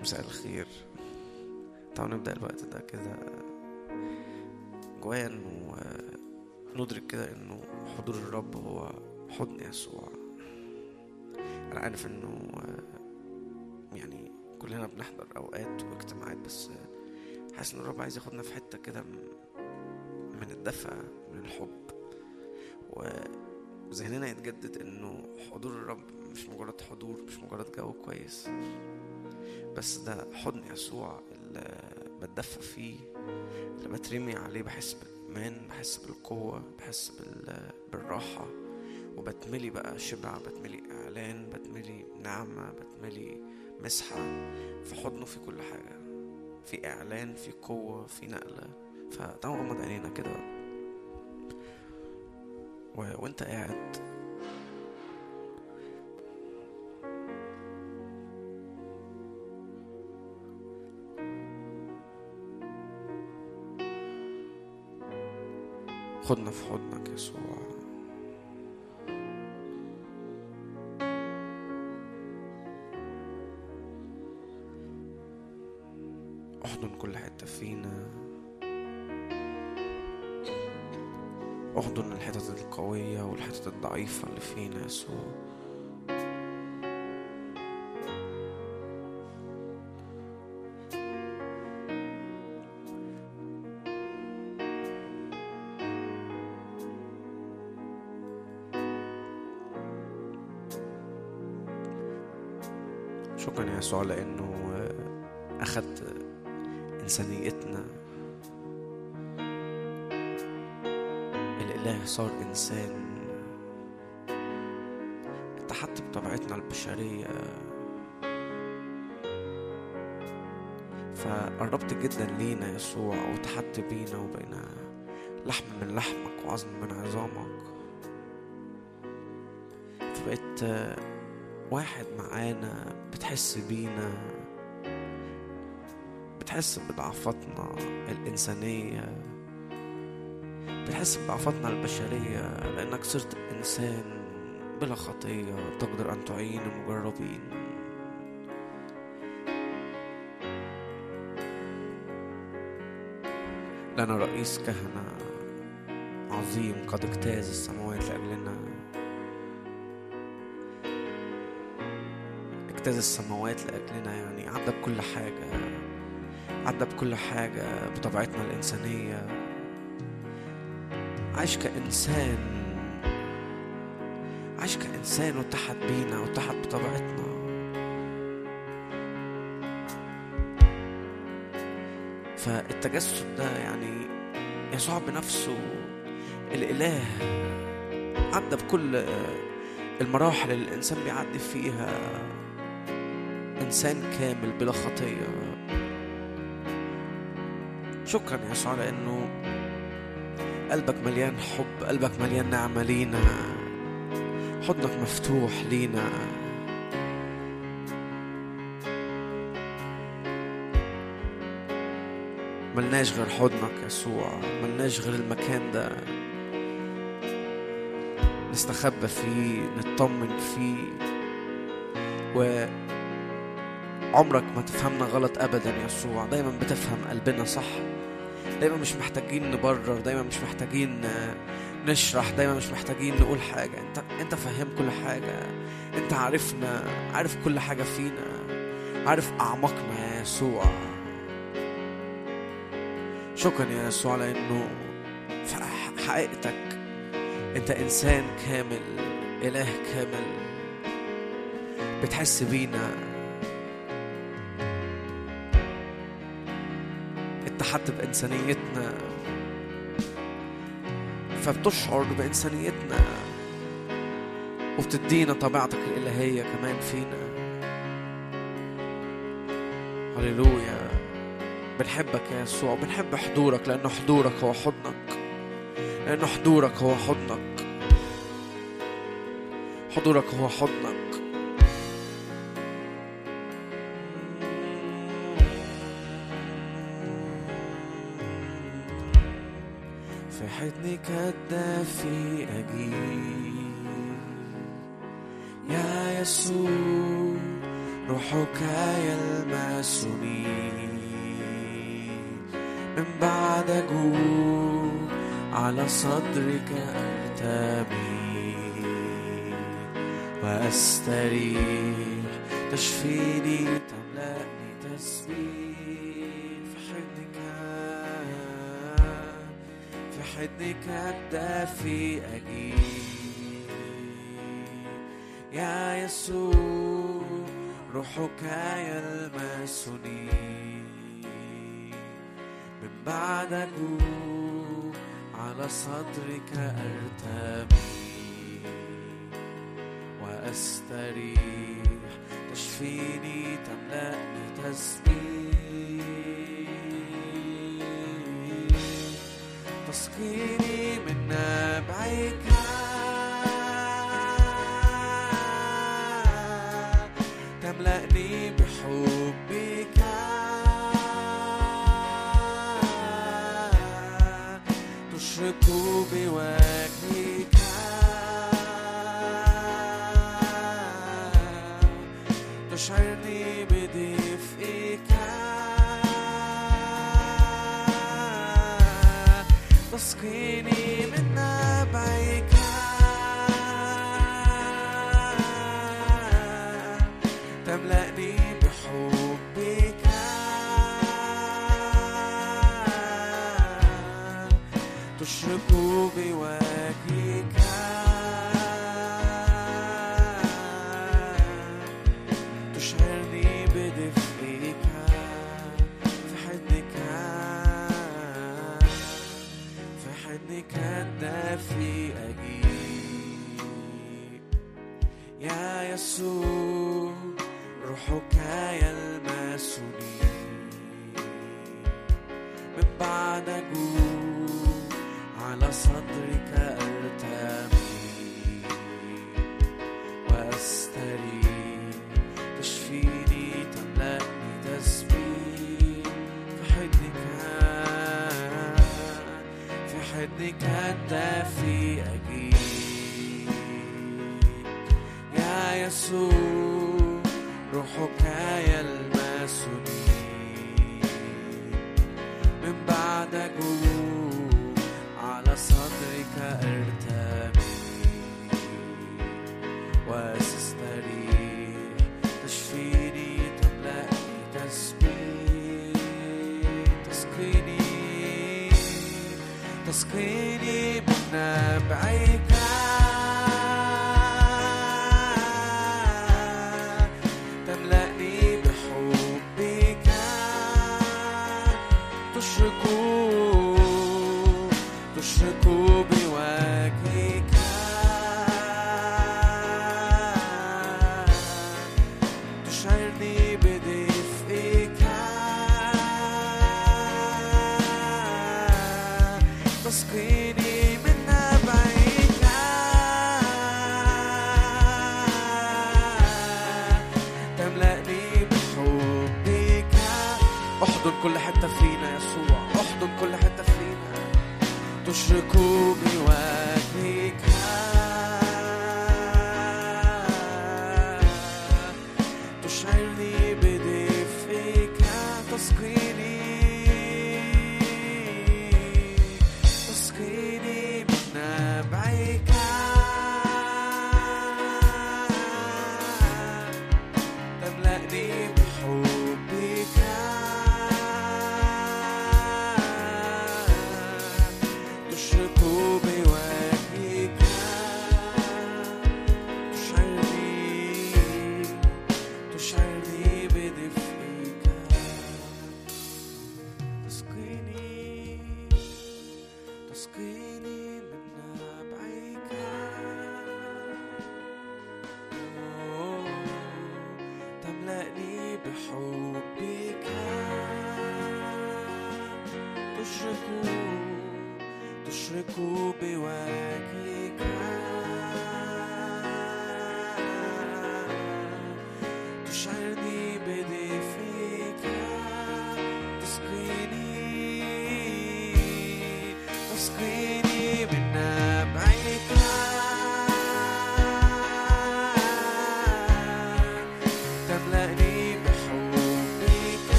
مساء الخير. تعالوا نبدأ الوقت ده كده. جوان وندرك كده إنه حضور الرب هو حضن يسوع. أنا عارف إنه يعني كلنا بنحضر أوقات واجتماعات بس حاسس إن الرب عايز ياخدنا في حتة كده من الدفى من الحب. وذهننا يتجدد إنه حضور الرب مش مجرد حضور مش مجرد جو كويس. بس ده حضن يسوع اللي بتدفى فيه اللي بترمي عليه بحس بالإيمان بحس بالقوة بحس بالراحة وبتملي بقى شبع بتملي إعلان بتملي نعمة بتملي مسحة في حضنه في كل حاجة في إعلان في قوة في نقلة. فتعالوا غمض عينينا كده. و... وأنت قاعد خدنا في حضنك يسوع. أحضن كل حتة فينا. أحضن الحتت القوية والحتت الضعيفة اللي فينا يسوع. يسوع لأنه أخذت إنسانيتنا. الإله صار إنسان اتحدت بطبيعتنا البشرية. فقربت جدا لينا يسوع واتحدت بينا وبقينا لحم من لحمك وعظم من عظامك. فبقيت واحد معانا بتحس بينا بتحس بضعفاتنا الإنسانية بتحس بضعفاتنا البشرية لأنك صرت إنسان بلا خطية تقدر أن تعين المجربين لنا رئيس كهنة عظيم قد اجتاز السماوات لأجلنا. اجتاز السماوات لأجلنا يعني عدى بكل حاجة عدى بكل حاجة بطبيعتنا الإنسانية. عايش كإنسان عايش كإنسان واتحد بينا واتحد بطبيعتنا. فالتجسد ده يعني يسوع بنفسه. الإله عدى بكل المراحل اللي الإنسان بيعدي فيها. إنسان كامل بلا خطية. شكرا يا يسوع لأنه قلبك مليان حب قلبك مليان نعمة لينا. حضنك مفتوح لينا. ملناش غير حضنك يسوع ملناش غير المكان ده. نستخبى فيه نطمن فيه. و عمرك ما تفهمنا غلط ابدا يسوع. دايما بتفهم قلبنا صح. دايما مش محتاجين نبرر دايما مش محتاجين نشرح دايما مش محتاجين نقول حاجة. انت انت فاهم كل حاجة. انت عارفنا عارف كل حاجة فينا. عارف أعماقنا يا يسوع. شكرا يا يسوع لأنه في حقيقتك انت إنسان كامل إله كامل. بتحس بينا اتحدت بإنسانيتنا. فبتشعر بإنسانيتنا وبتدينا طبيعتك الإلهية كمان فينا. هللويا. بنحبك يا يسوع بنحب حضورك لأنه حضورك هو حضنك. لأنه حضورك هو حضنك. حضورك هو حضنك. حضني كدافي أجيب. يا يسوع روحك يلمسني من بعد جوع على صدرك أرتمي وأستريح تشفيني حضنك الدافي أجيب. يا يسوع روحك يلمسني. من بعدك على صدرك أرتمي. وأستريح تشفيني تملأني تسبيح. تسقيني من نبعك.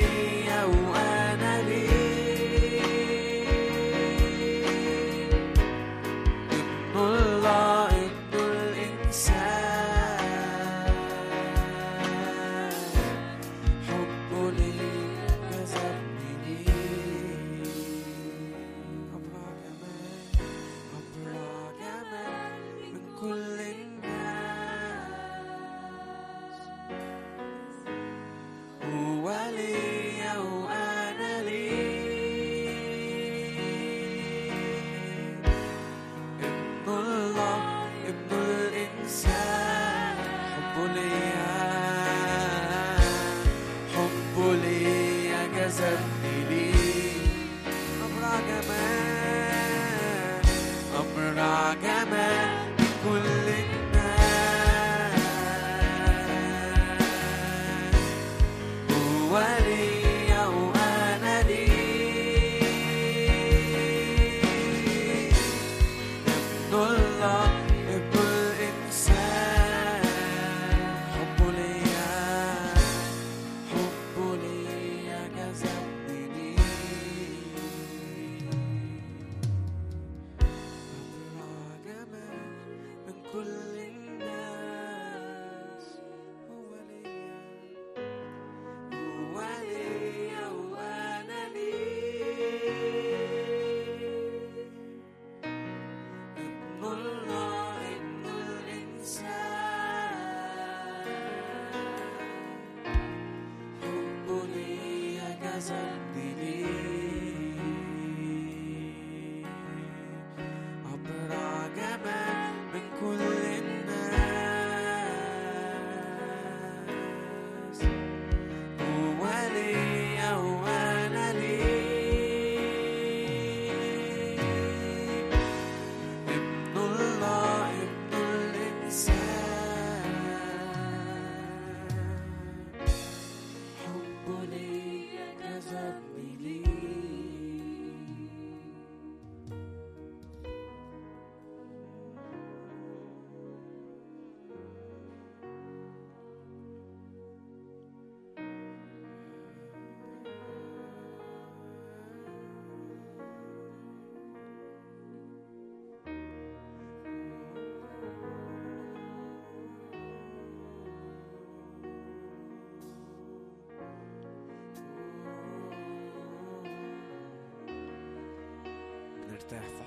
day.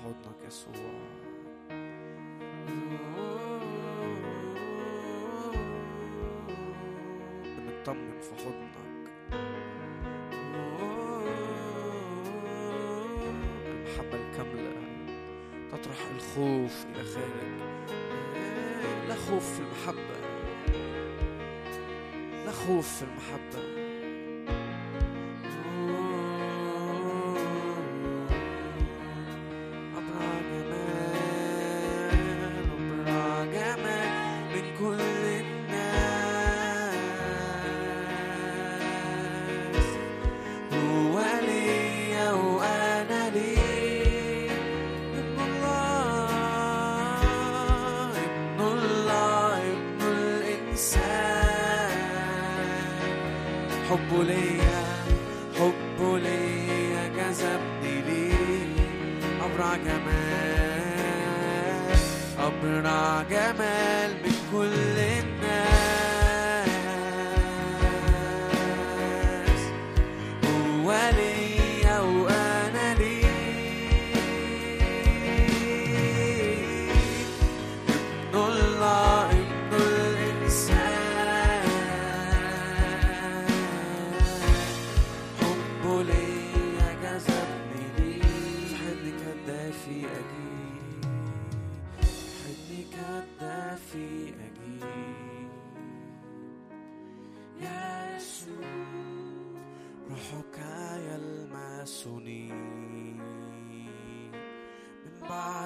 حضنك يسوع. بنطمن في حضنك المحبة الكاملة تطرح الخوف إلى خارج لا خوف في المحبة. لا خوف في المحبة.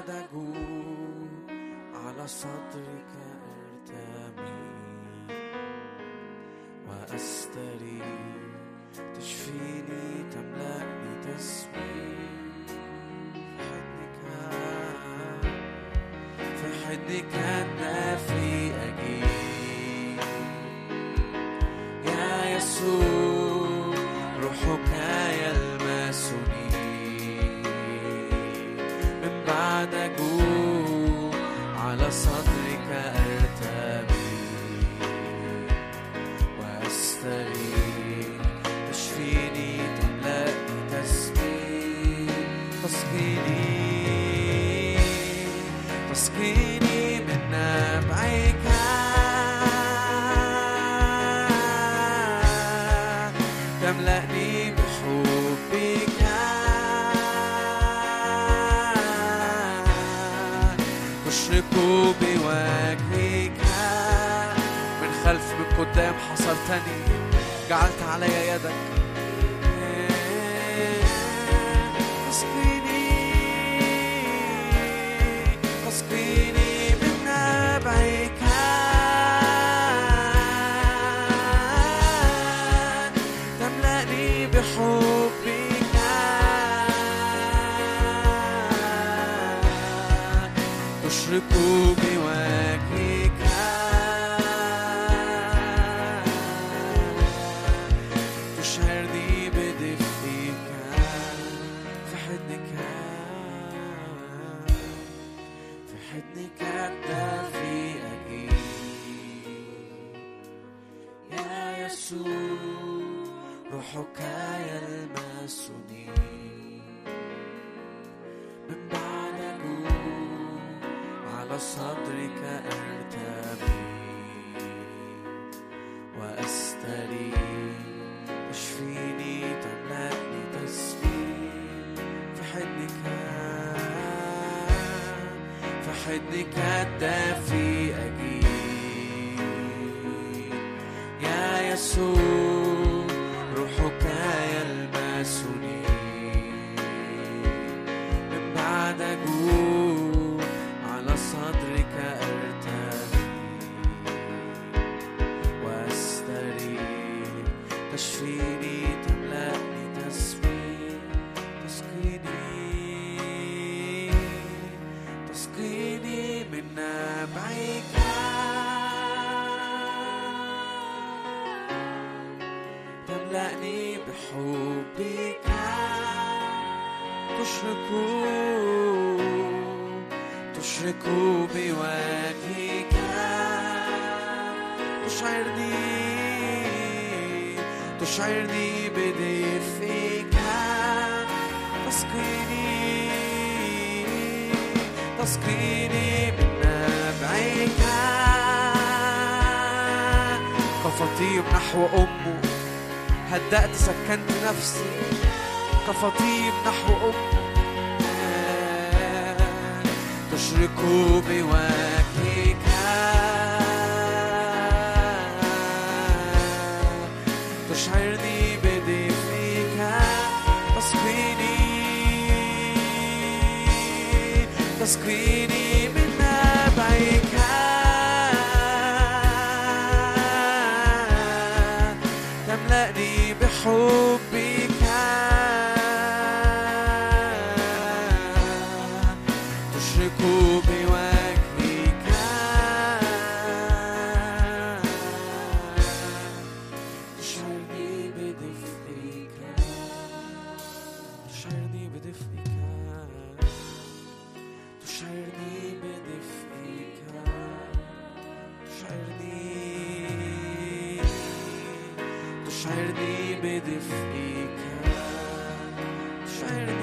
عدج على صدرك أرتمي وأستريح تشفيني تملأني تسبيح في حضنك الدافئ Tá faltando شردی به دفعی کرد. شردی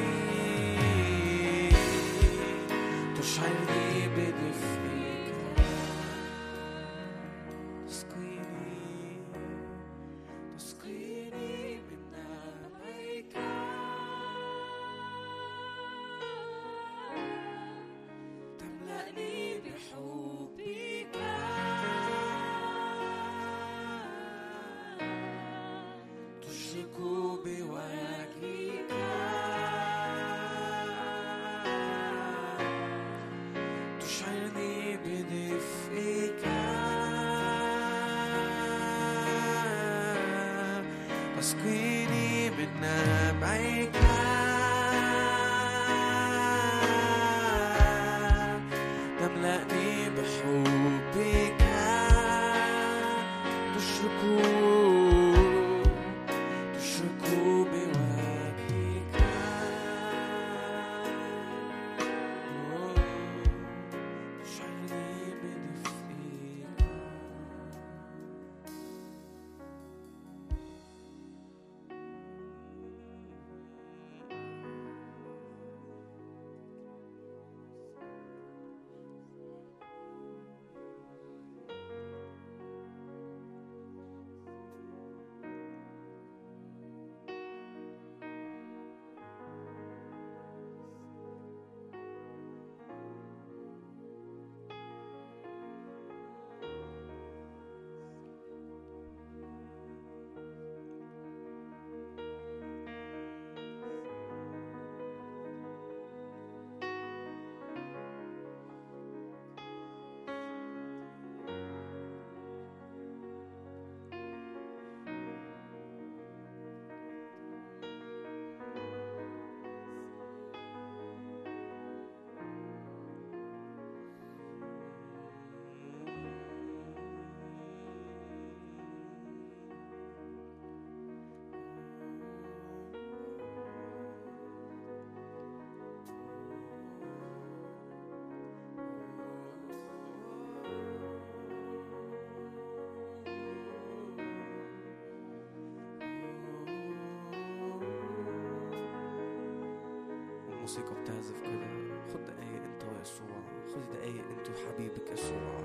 الموسيقى بتعزف كده. خد دقايق انت ويسوع خد دقايق انت وحبيبك يسوع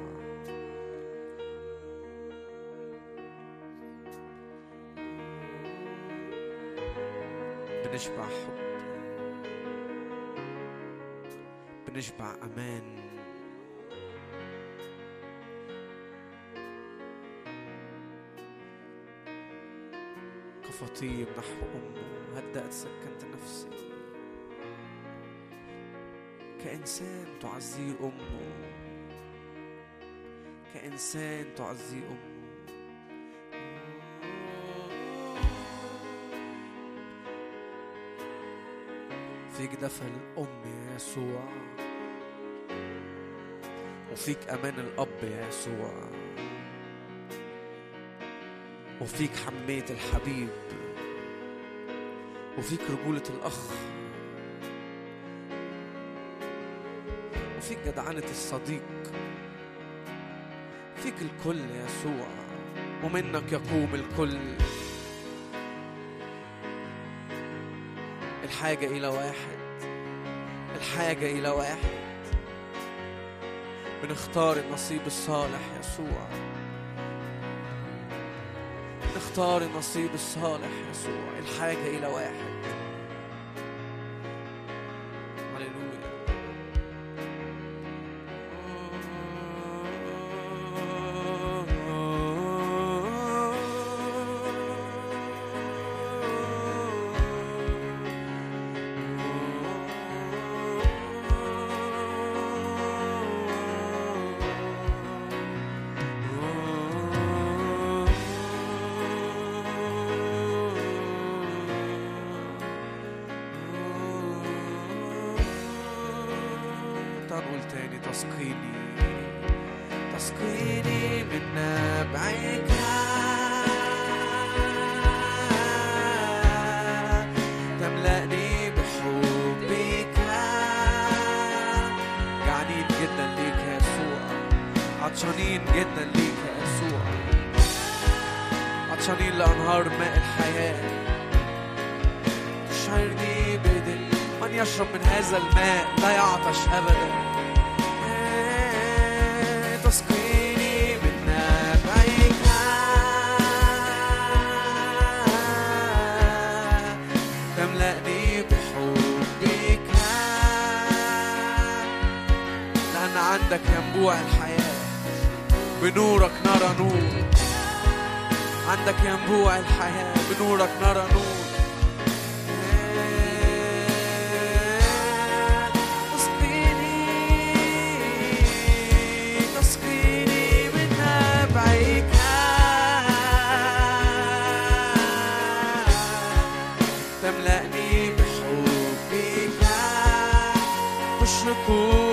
بنشبع حب. بنشبع أمان. كفطيم نحو أمه. هدأت سكنت نفسي. كإنسان تعزيه أمه. كإنسان تعزيه أمه. فيك دفى الأم يا يسوع. وفيك أمان الأب يا يسوع. وفيك حمية الحبيب. وفيك رجولة الأخ. جدعنة الصديق. فيك الكل يسوع ومنك يقوم الكل. الحاجة إلى واحد الحاجة إلى واحد. بنختار النصيب الصالح يسوع. نختار النصيب الصالح يسوع. الحاجة إلى واحد. نقول تاني تسقيني. تسقيني من نبعك. تملأني بحبك. جعانين جدا ليك يا يسوع. عطشانين جدا ليك يا يسوع. عطشانين لأنهار ماء الحياة. تشعرني بدل من يشرب من هذا الماء لا يعطش أبداً. ينبوع الحياة. بنورك نرى نور. عندك ينبوع الحياة. بنورك نرى نور. cool.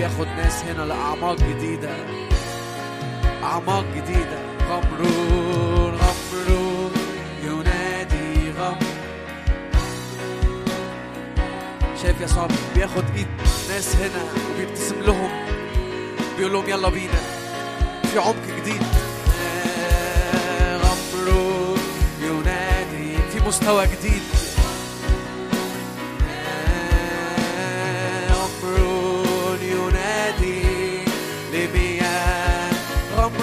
بياخد ناس هنا لأعماق جديدة. أعماق جديدة. غمرون غمرون ينادي غم. شايف يسوع بياخد إيد ناس هنا وبيبتسم لهم. بيقول لهم يلا بينا. في عمق جديد. غمرون ينادي. في مستوى جديد.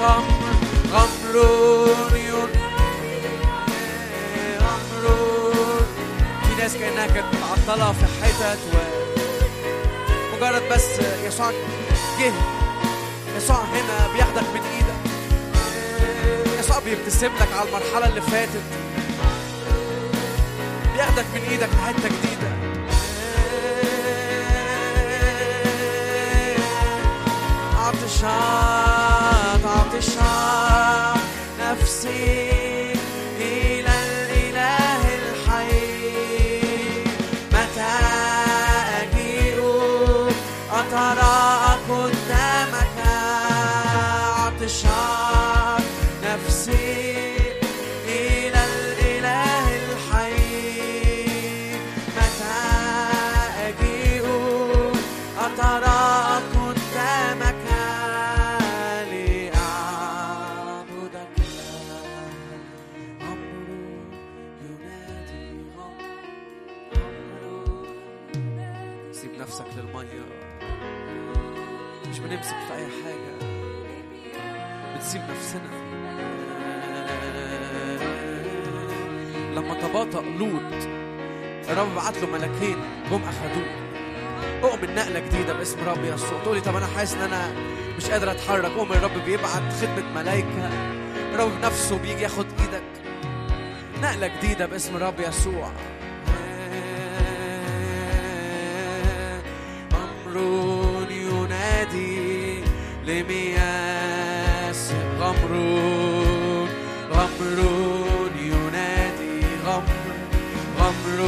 غمر غمر ينادي غمر في ناس كأنها كانت متعطلة في حتت و. مجرد بس يسوع جه. يسوع هنا بياخدك من إيدك. يسوع بيبتسم لك على المرحلة اللي فاتت. بياخدك من إيدك لحتة جديدة. عطشان عطشان نفسي إلى الإله الحي. متى أجيء أتراءى قدامك حاسس إن أنا مش قادر أتحرك. أؤمن الرب بيبعت خدمة ملايكة. الرب نفسه بيجي ياخد إيدك. نقلة جديدة باسم رب يسوع. أمر ينادي لمياه غمر غمر ينادي. غمر غمر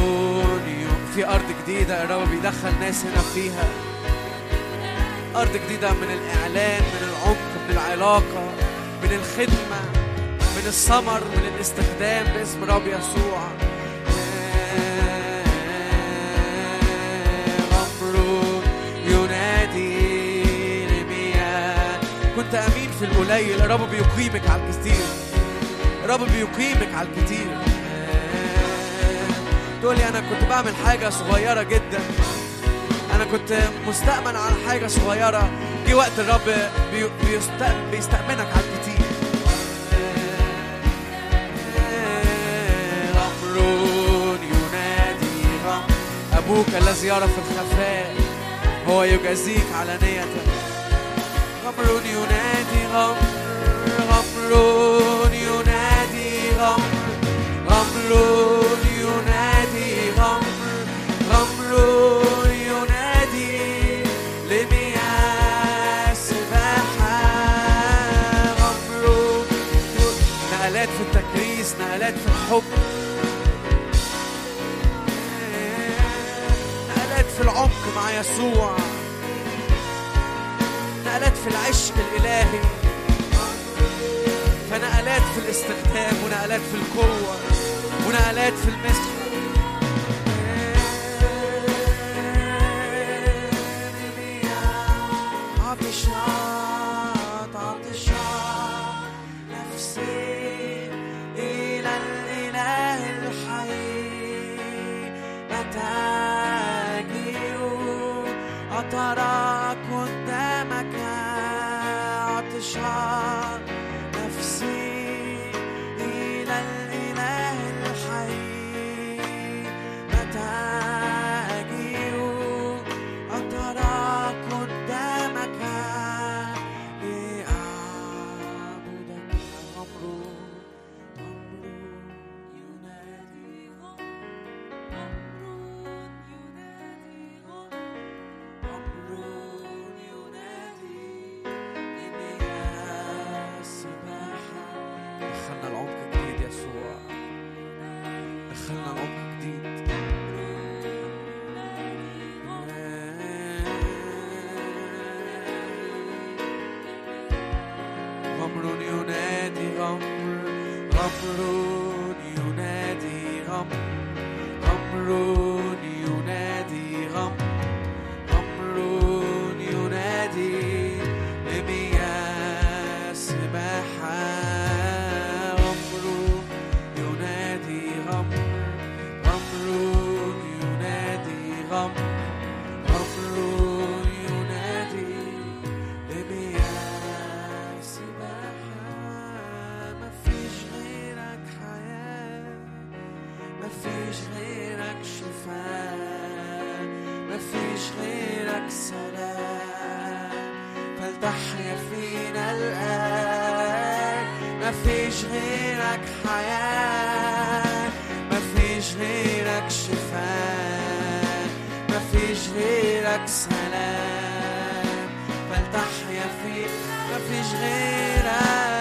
في أرض جديدة الرب بيدخل ناس هنا فيها. جديدة من الإعلان من العمق من العلاقة من الخدمة من الثمر من الاستخدام باسم رب يسوع. غمر ينادي لمياه. كنت أمين في القليل الرب بيقيمك على الكثير. الرب بيقيمك على الكثير. تقولي أنا كنت بعمل حاجة صغيرة جدا. أنا كنت مستأمن على حاجة صغيرة. جه وقت الرب بي- بيست- بيستأمنك على الكتير. غمر ينادي أبوك الذي يرى في الخفاء هو يجازيك علانية غمر ينادي غمر غمر ينادي غمر غمر الحب. نقلات في العمق مع يسوع. نقلات في العشق الإلهي. فنقلات في الاستخدام ونقلات في القوة ونقلات في المسح مفيش غيرك حياة مفيش غيرك شفاء مفيش غيرك سلام فلتحيا فيك مفيش غيرك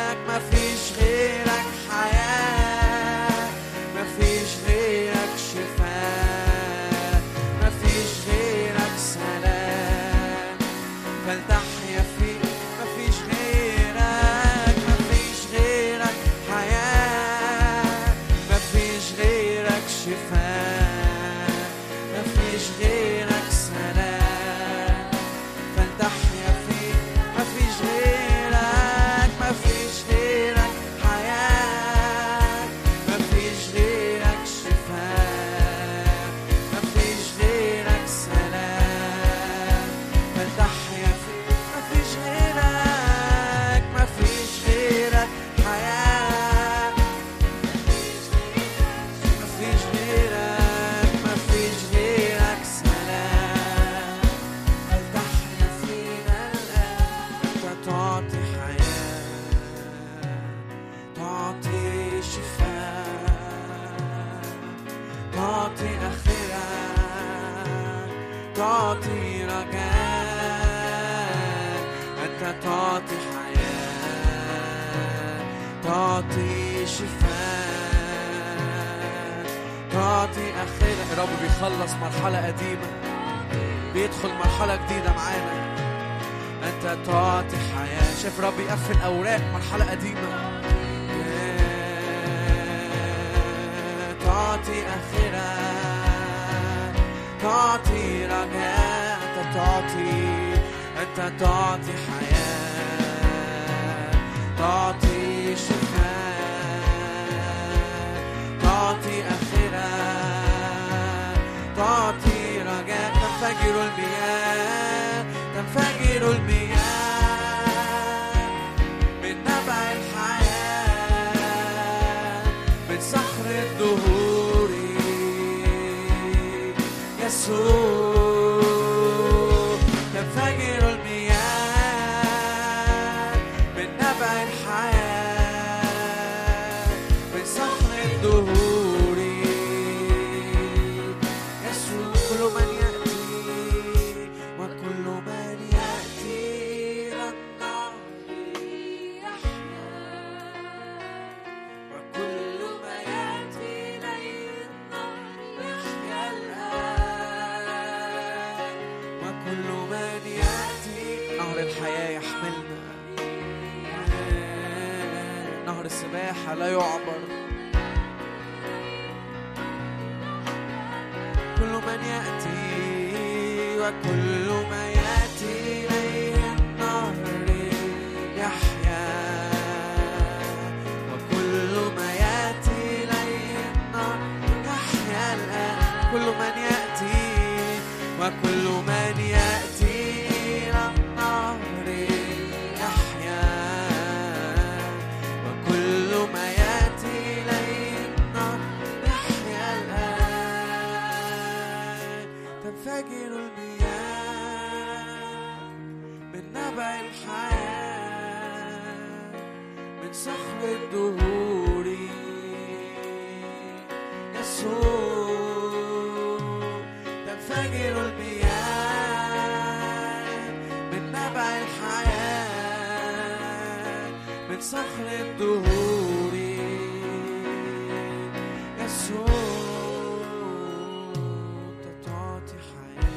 خلص مرحلة قديمة. بيدخل مرحلة جديدة معانا. أنت تعطي حياة. شايف رب يقفل أوراق مرحلة قديمة. تعطي آخرة. تعطي رجاء. أنت تعطي. أنت تعطي حياة. تعطي شفاء. تنفجر المياه تنفجر المياه. من نبع الحياة من صخر الدهور. يسوع صخر الدهور يسوع. تعطي حياة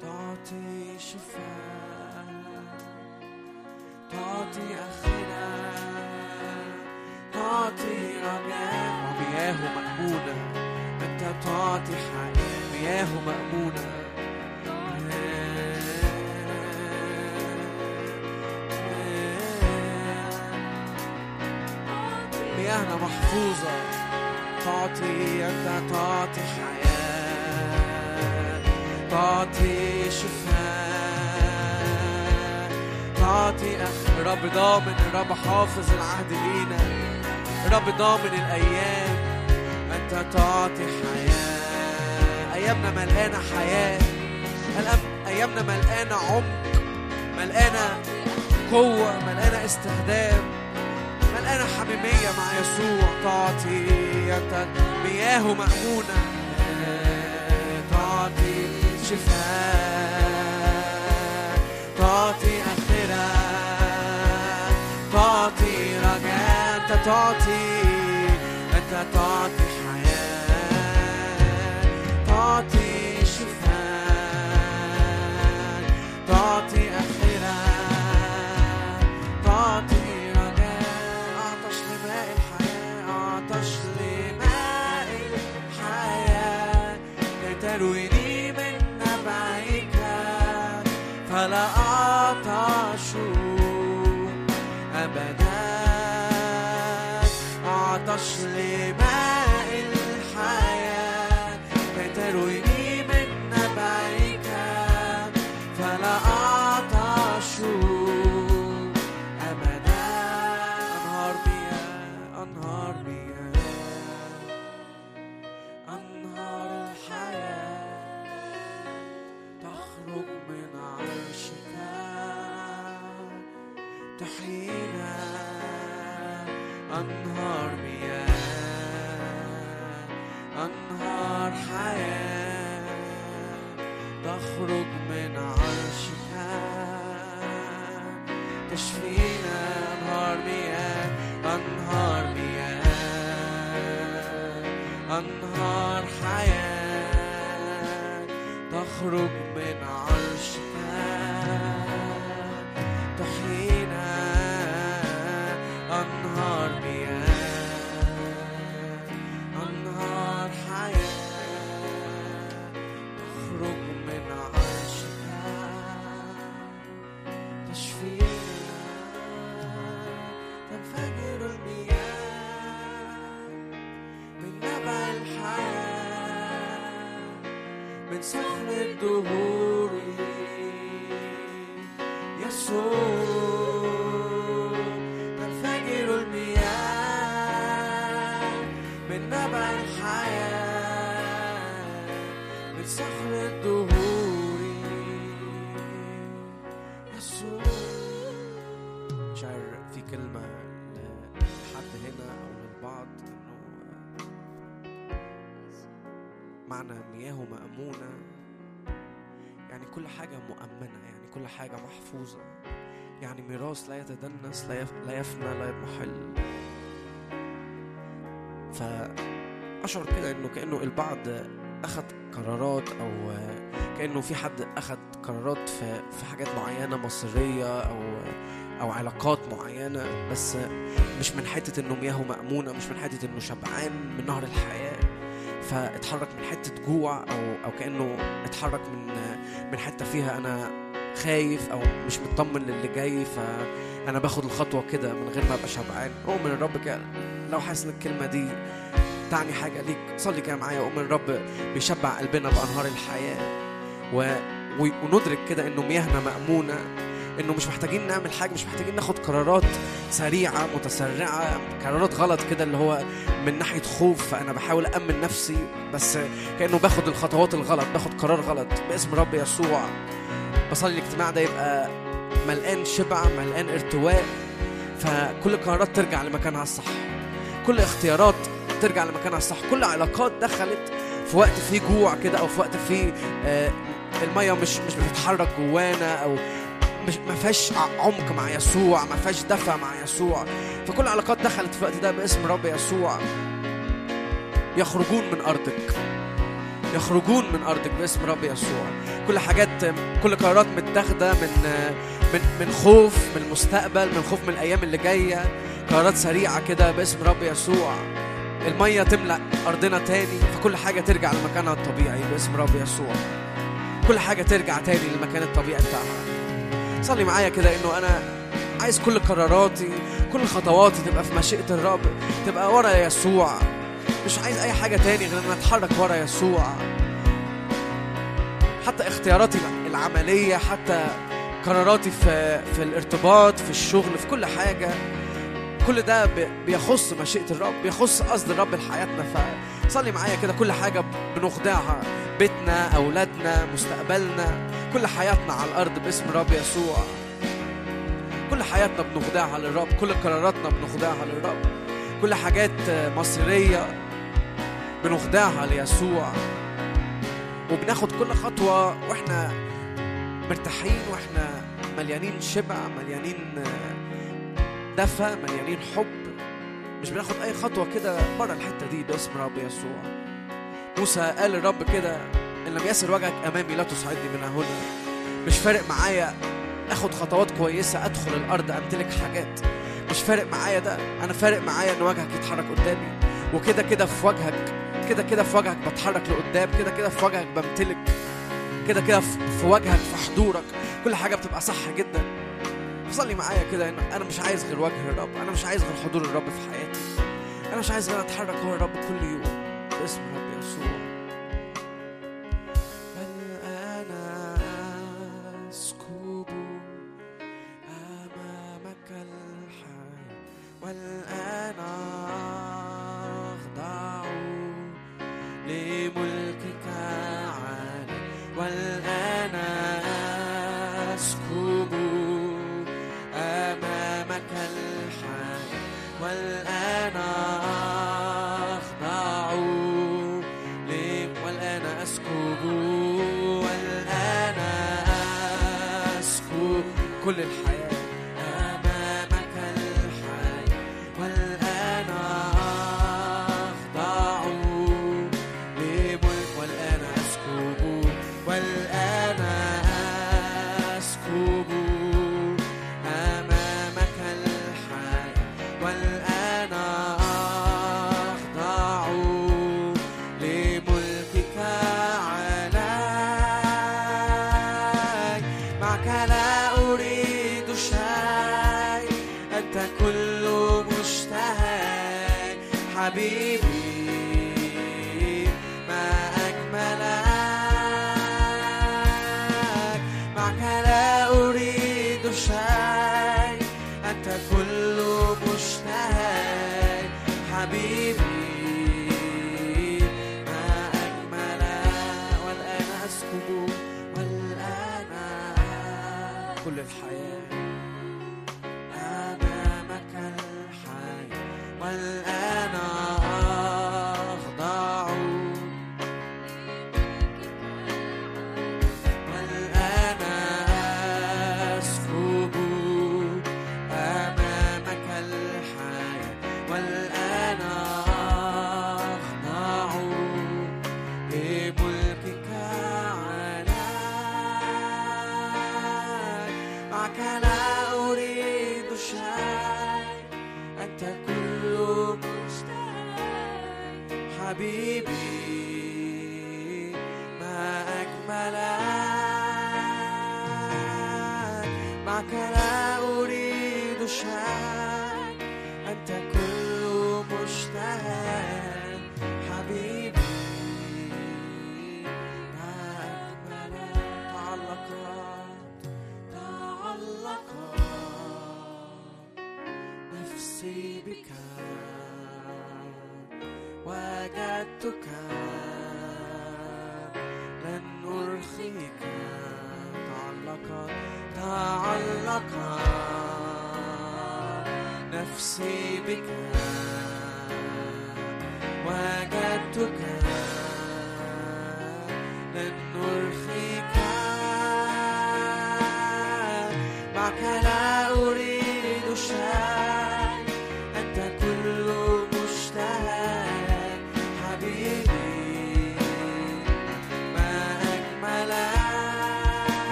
تعطي شفاء تعطي تعطي رجاء. مأمونة أنت تعطي حياة. مياه مأمونة مياهنا محفوظة. تعطي أنت تعطي حياة. تعطي شفاء. تعطي أخ رب ضامن رب حافظ العهد لينا. رب ضامن الأيام. أنت تعطي حياة. أيامنا ملقانة حياة. أيامنا ملقانة عمق. ملقانة قوة ملقانة استخدام. ملقانة حميمية مع يسوع تعطي مياه مأمونة. تعطي شفاء. تعطي آخرة. تعطي رجاء. أنت تعطي. أنت تعطي. تخرج من حاجة محفوظة. يعني ميراث لا يتدنس لا يف- لا يفنى لا يضمحل فأشعر كده إنه كأنه البعض أخذ قرارات أو كأنه في حد أخذ قرارات في في حاجات معينة مصيرية أو أو علاقات معينة. بس مش من حتة إنه مياهه مأمونة مش من حتة إنه شبعان من نهر الحياة. فاتحرك من حتة جوع أو أو كأنه اتحرك من من حتة فيها أنا خايف أو مش مطمن للي جاي فأنا باخد الخطوة كده من غير ما أبقى شبعان. أؤمن الرب كده لو حاسس إن الكلمة دي تعني حاجة ليك صلي كده معايا. أؤمن الرب بيشبع قلبنا بأنهار الحياة. و... وندرك كده إنه مياهنا مأمونة إنه مش محتاجين نعمل حاجة مش محتاجين ناخد قرارات سريعة متسرعة قرارات غلط كده اللي هو من ناحية خوف. فأنا بحاول أأمن نفسي بس كأنه باخد الخطوات الغلط باخد قرار غلط باسم رب يسوع. بصلي الاجتماع ده يبقى ملقان شبع ملقان ارتواء. فكل القرارات ترجع لمكانها الصح. كل اختيارات ترجع لمكانها الصح. كل علاقات دخلت في وقت فيه جوع كده أو في وقت فيه آه، المية مش مش بتتحرك جوانا أو مش ما فيهاش عمق مع يسوع ما فيهاش دفع مع يسوع. فكل العلاقات دخلت في الوقت ده باسم رب يسوع. يخرجون من أرضك. يخرجون من أرضك باسم رب يسوع. كل حاجات كل قرارات متاخدة من من من خوف من المستقبل من خوف من الأيام اللي جاية. قرارات سريعة كده باسم رب يسوع. المية تملأ أرضنا تاني فكل حاجة ترجع لمكانها الطبيعي باسم رب يسوع. كل حاجة ترجع تاني للمكان الطبيعي بتاعها. صلي معايا كده إنه أنا عايز كل قراراتي كل خطواتي تبقى في مشيئة الرب تبقى ورا يسوع. مش عايز أي حاجة تاني غير ان اتحرك ورا يسوع. حتى اختياراتي العملية حتى قراراتي في في الارتباط في الشغل في كل حاجة. كل ده بيخص مشيئة الرب بيخص قصد الرب لحياتنا. فصلي معايا كده كل حاجة بنخضعها بيتنا أولادنا مستقبلنا كل حياتنا على الأرض باسم الرب يسوع. كل حياتنا بنخضعها للرب كل قراراتنا بنخضعها للرب. كل حاجات مصيرية بنخضعها ليسوع. وبناخد كل خطوة وإحنا مرتاحين وإحنا مليانين شبع مليانين دفى مليانين حب. مش بناخد أي خطوة كده بره الحتة دي. باسم رب يسوع. موسى قال للرب كده إن لم يسر وجهك أمامي لا تصعدني من هنا. مش فارق معايا آخد خطوات كويسة أدخل الأرض أمتلك حاجات. مش فارق معايا ده. أنا فارق معايا إن وجهك يتحرك قدامي. وكده كده في وجهك كده كده في وجهك بتحرك لقدام كده كده في وجهك بمتلك كده كده في وجهك في حضورك. كل حاجة بتبقى صح جدا. فصلي معايا كده أنا مش عايز غير وجه الرب أنا مش عايز غير حضور الرب في حياتي. أنا مش عايز غير أتحرك هو الرب كل يوم. باسم الرب يسوع. والآن بك. وجدتك لن أرخيك. تعلق تعلق نفسي بك. وجدتك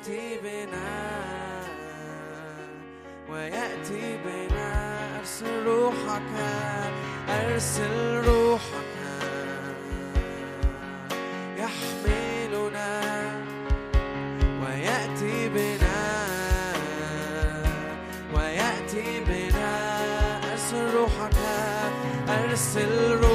ويأتي بنا ويأتي بنا. أرسل روحك أرسل روحك. يحملنا ويأتي بنا ويأتي بنا. أرسل روحك أرسل روحك.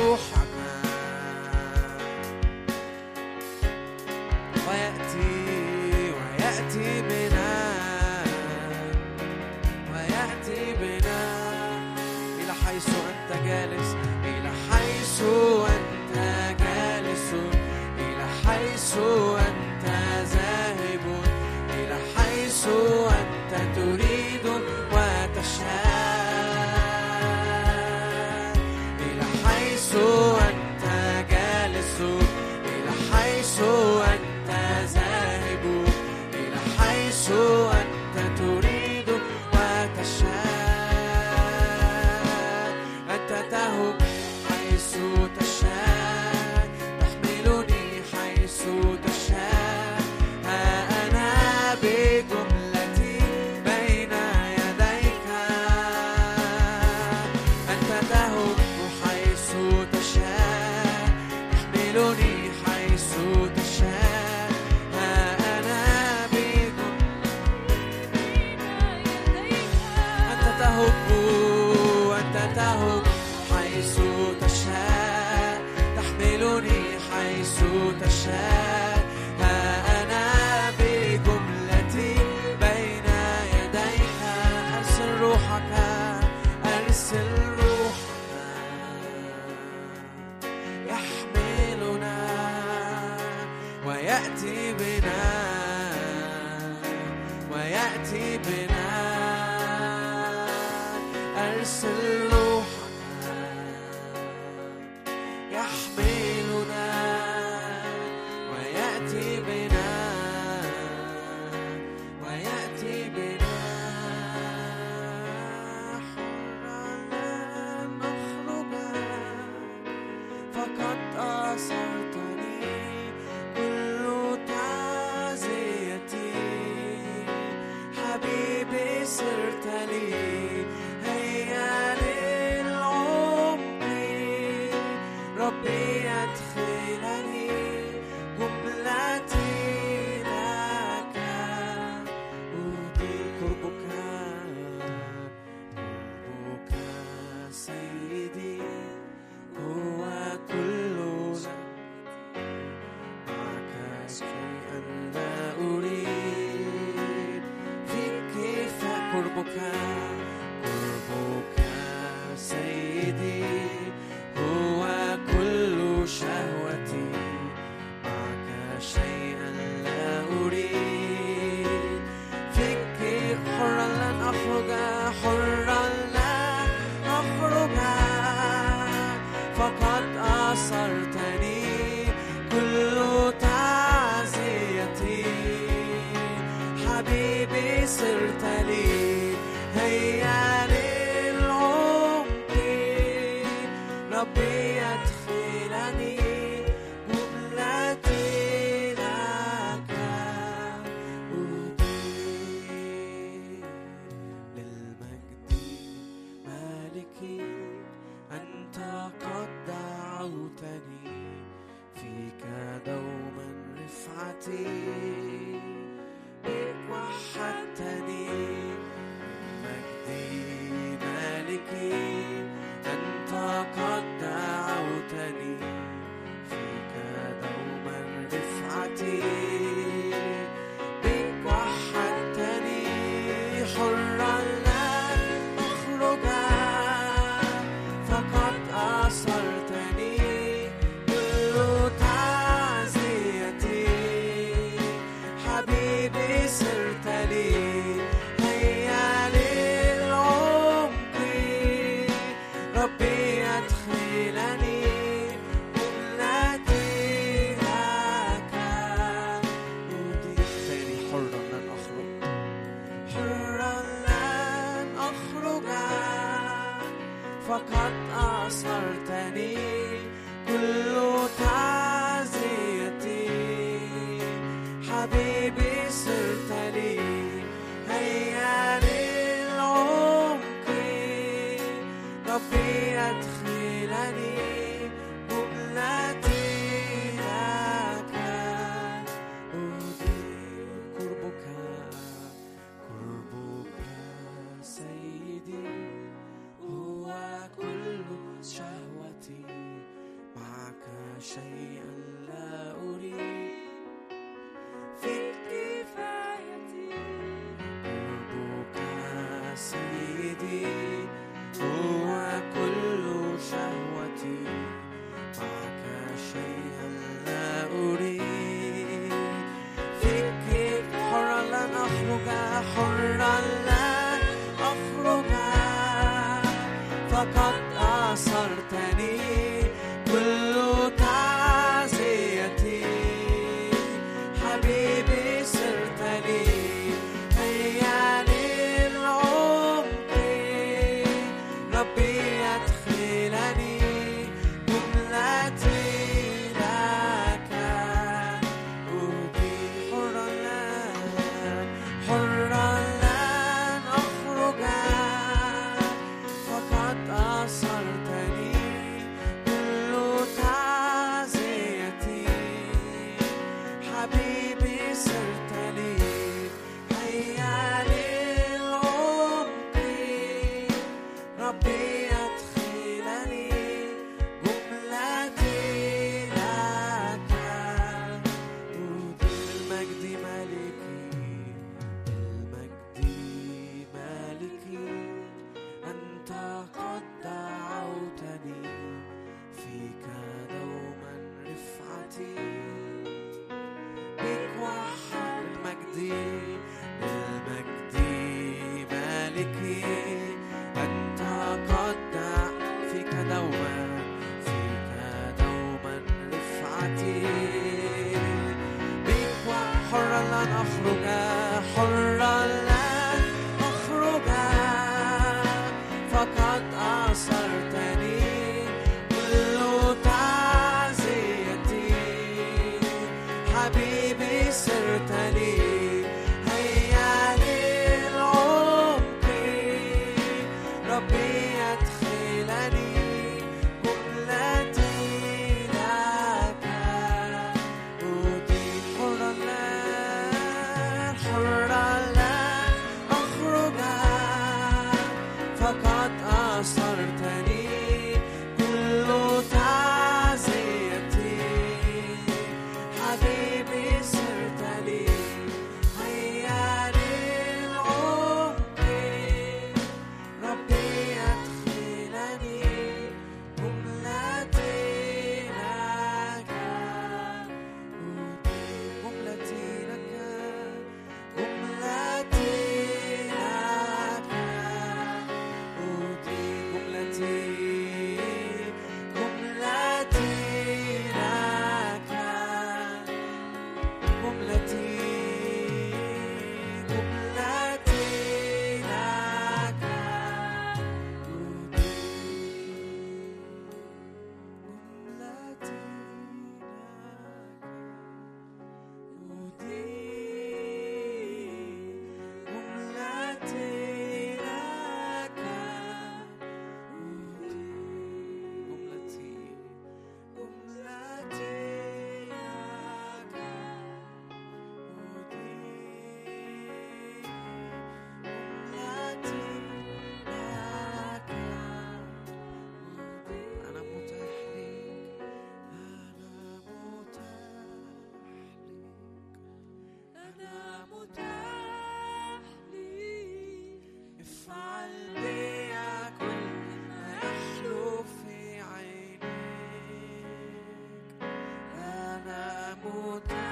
不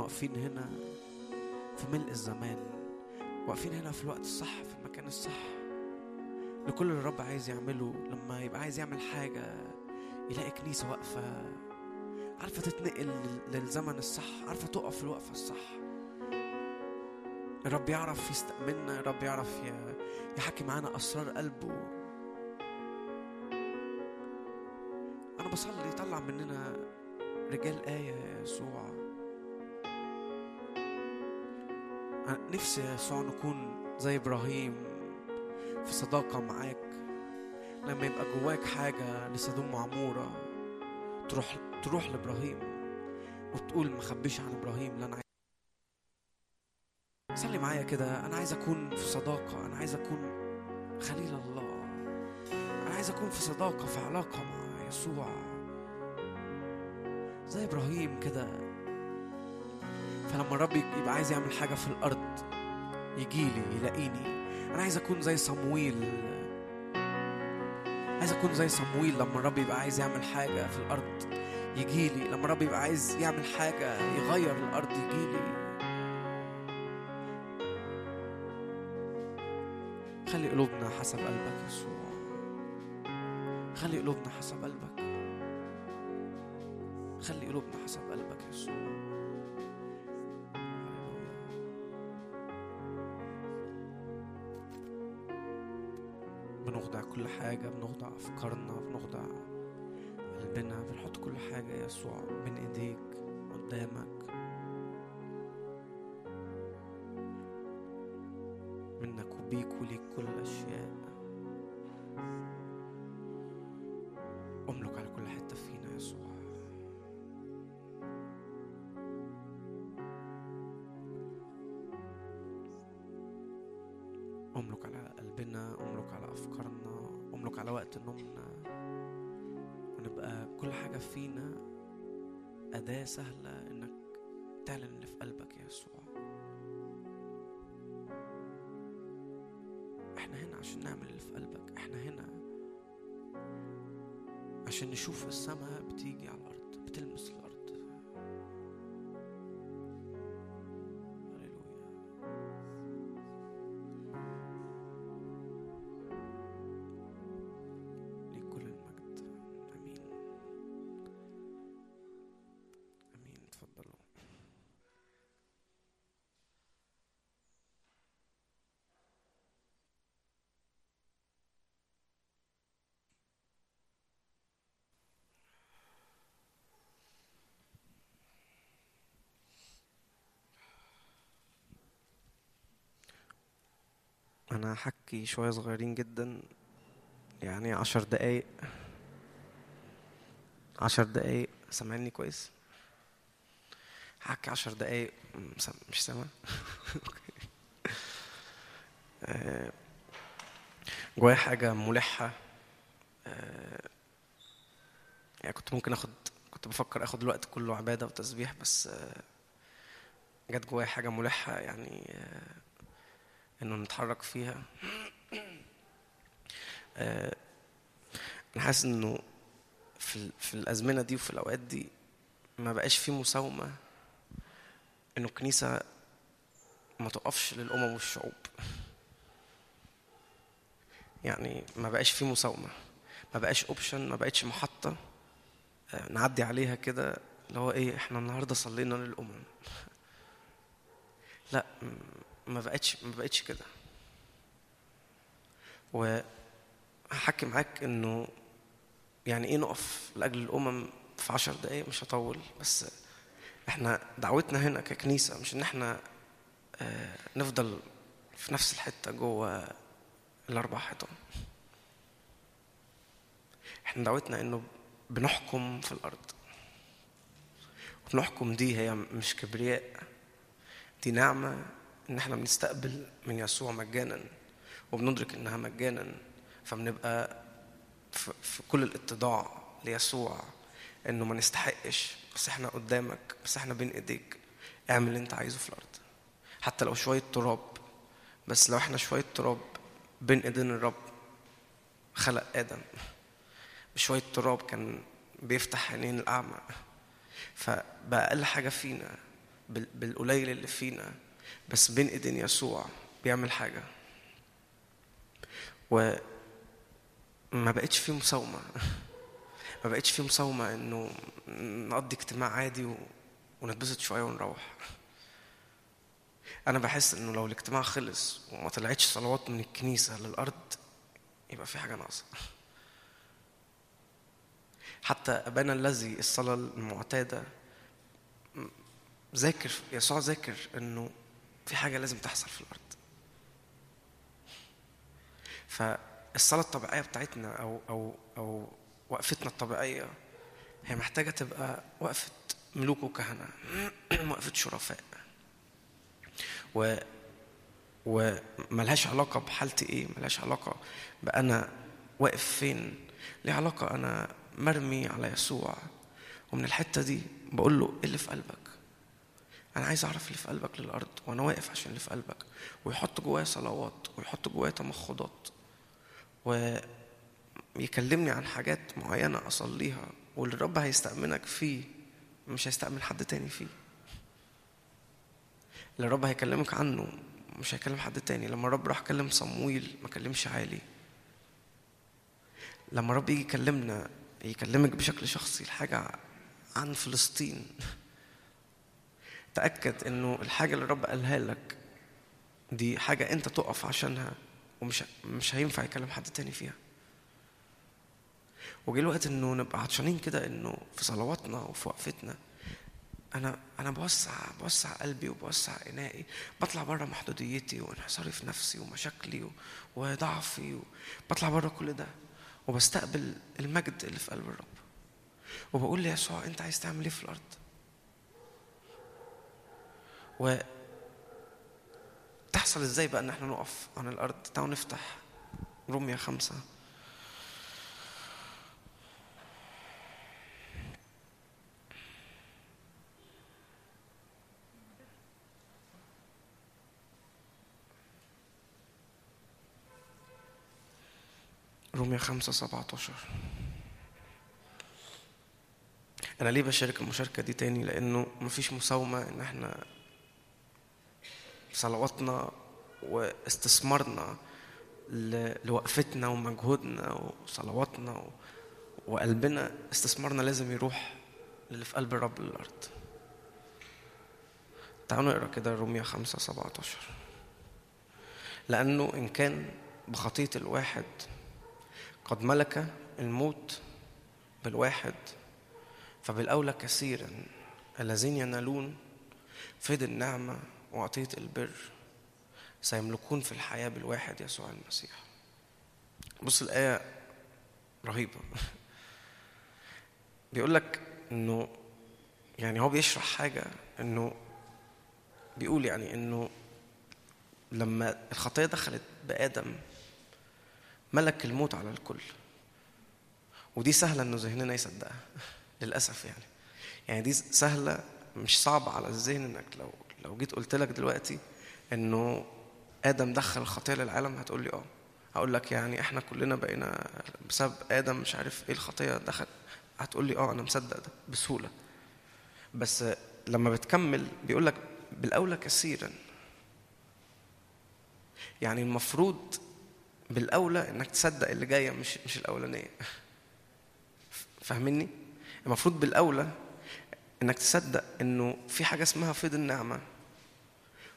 واقفين هنا في ملء الزمان واقفين هنا في الوقت الصح في المكان الصح. لكل اللي الرب عايز يعمله لما يبقى عايز يعمل حاجة يلاقي كنيسة واقفة عارفة تتنقل للزمن الصح عارفة تقف في الوقفة الصح. الرب يعرف يستأمننا الرب يعرف يحكي معانا أسرار قلبه. أنا بصلي يطلع مننا رجال آية يا يسوع. نفسي يا يسوع نكون زي إبراهيم في صداقة معاك لما يبقى جواك حاجة لسدوم معمورة تروح تروح لإبراهيم وتقول ما خبيش عن إبراهيم لا أنا صلي معايا كده أنا عايز أكون في صداقة أنا عايز أكون خليل الله أنا عايز أكون في صداقة في علاقة مع يسوع. زي إبراهيم كده. فلما الرب يبقى عايز يعمل حاجة في الأرض يجيلي يلاقيني. أنا عايز أكون زي صمويل. عايز أكون زي صمويل لما الرب يبقى عايز يعمل حاجة في الأرض يجيلي لما الرب يبقى عايز يعمل حاجة يغير الأرض يجيلي خلي قلوبنا حسب قلبك يسوع. خلي قلوبنا حسب قلبك. خلي قلوبنا حسب قلبك يسوع. بنخضع كل حاجة بنخضع أفكارنا بنخضع قلبنا بنحط كل حاجة يسوع بين إيديك قدامك. منك وبيك وليك كل الأشياء. أملك على كل حتة فينا يسوع. أفكارنا أملك على وقت نومنا ونبقى كل حاجة فينا أداة سهلة إنك تعلن اللي في قلبك يا يسوع. إحنا هنا عشان نعمل اللي في قلبك. إحنا هنا عشان نشوف السماء بتيجي على الأرض بتلمس الأرض. أنا هحكي شوية صغيرين جدا يعني عشر دقايق. عشر دقايق سامعني كويس؟ هحكي عشر دقايق. مش سامع؟ آه، جوايا حاجة ملحة. آه، يعني كنت ممكن آخد كنت بفكر آخد الوقت كله عبادة وتسبيح بس آه، جت جوايا حاجة ملحة يعني إنه نتحرك فيها. آه، أنا حاسس إنه في في الأزمنة دي وفي الأوقات دي ما بقاش في مساومة إنه الكنيسة ما تقفش للأمم والشعوب. يعني ما بقاش في مساومة ما بقاش اوبشن ما بقتش محطة آه، نعدي عليها كده اللي هو إيه إحنا النهارده صلينا للأمم. لا ما بقتش ما بقتش كده. وهحكي معاك إنه يعني إيه نقف لأجل الأمم في عشر دقايق مش هطول. بس إحنا دعوتنا هنا ككنيسة مش إن إحنا آه، نفضل في نفس الحتة جوه الأربع حيطان. إحنا دعوتنا إنه بنحكم في الأرض. وبنحكم دي هي مش كبرياء دي نعمة إن إحنا بنستقبل من يسوع مجانا وبندرك إنها مجانا فبنبقى في كل الاتضاع ليسوع إنه ما نستحقش. بس إحنا قدامك بس إحنا بين إيديك. اعمل اللي أنت عايزه في الأرض. حتى لو شوية تراب بس لو إحنا شوية تراب بين إيدين الرب خلق آدم. بشويه تراب كان بيفتح عينين الأعمى. فبأقل حاجة فينا بالقليل اللي فينا بس بين إيدين يسوع بيعمل حاجة. وما بقتش في مساومه ما بقتش في مساومة إنه نقضي اجتماع عادي و... ونتبسط شوية ونروح. أنا بحس إنه لو الاجتماع خلص وما طلعتش صلوات من الكنيسة للأرض يبقى في حاجة ناقصة. حتى أبانا الذي الصلاة المعتادة ذاكر يسوع ذاكر إنه في حاجة لازم تحصل في الأرض. فالصلاة الطبيعية بتاعتنا أو أو أو وقفتنا الطبيعية هي محتاجة تبقى وقفة ملوك وكهنة وقفة شرفاء. و وملهاش علاقة بحالتي إيه ملهاش علاقة بأنا واقف فين. ليه علاقة أنا مرمي على يسوع. ومن الحتة دي بقول له إيه اللي في قلبك. أنا عايز أعرف اللي في قلبك للأرض وأنا واقف عشان اللي في قلبك. ويحط جوايا صلوات ويحط جوايا تمخضات ويكلمني عن حاجات معينة أصليها واللي هيستأمنك فيه مش هيستأمن حد تاني فيه. اللي الرب هيكلمك عنه مش هيكلم حد تاني. لما الرب راح كلم صمويل ما كلمش عالي. لما الرب يجي يكلمنا يكلمك بشكل شخصي الحاجة عن فلسطين. تأكد إنه الحاجة اللي الرب قالها لك دي حاجة أنت تقف عشانها ومش مش هينفع يكلم حد تاني فيها. وجه الوقت إنه نبقى عطشانين كده إنه في صلواتنا وفي وقفتنا. أنا أنا بوسع بوسع قلبي وبوسع انائي بطلع بره محدوديتي وانحصاري في نفسي ومشاكلي وضعفي بطلع بره كل ده. وبستقبل المجد اللي في قلب الرب. وبقول ليسوع أنت عايز تعمل إيه في الأرض؟ و تحصل إزاي بقى ان إحنا نقف عن الأرض؟ تعالوا نفتح روميا خمسة. روميا خمسة سبعة عشر أنا ليه بشارك المشاركة دي تاني؟ لأنه مفيش مساومة إن إحنا صلواتنا واستثمارنا لوقفتنا ومجهودنا وصلواتنا وقلبنا استثمارنا لازم يروح للي في قلب الرب للأرض. تعالوا نقرأ كده روميا خمسة سبعة عشر لأنه إن كان بخطية الواحد قد ملك الموت بالواحد فبالأولى كثيرا الذين ينالون فيض النعمة وعطية البر سيملكون في الحياة بالواحد يسوع المسيح. بص الآية رهيبة. بيقول لك إنه يعني هو بيشرح حاجة إنه بيقول يعني إنه لما الخطية دخلت بآدم ملك الموت على الكل. ودي سهلة إنه ذهننا يصدقها للأسف يعني. يعني دي سهلة مش صعبة على الذهن إنك لو لو جيت قلت لك دلوقتي إنه آدم دخل الخطية للعالم هتقول لي آه. هقول لك يعني إحنا كلنا بقينا بسبب آدم مش عارف إيه الخطية دخل. هتقول لي آه أنا مصدق ده بسهولة. بس لما بتكمل بيقول لك بالأولى كثيرا. يعني المفروض بالأولى إنك تصدق اللي جاية مش مش الأولانية. فاهمني؟ المفروض بالأولى إنك تصدق إنه في حاجة اسمها فيض النعمة.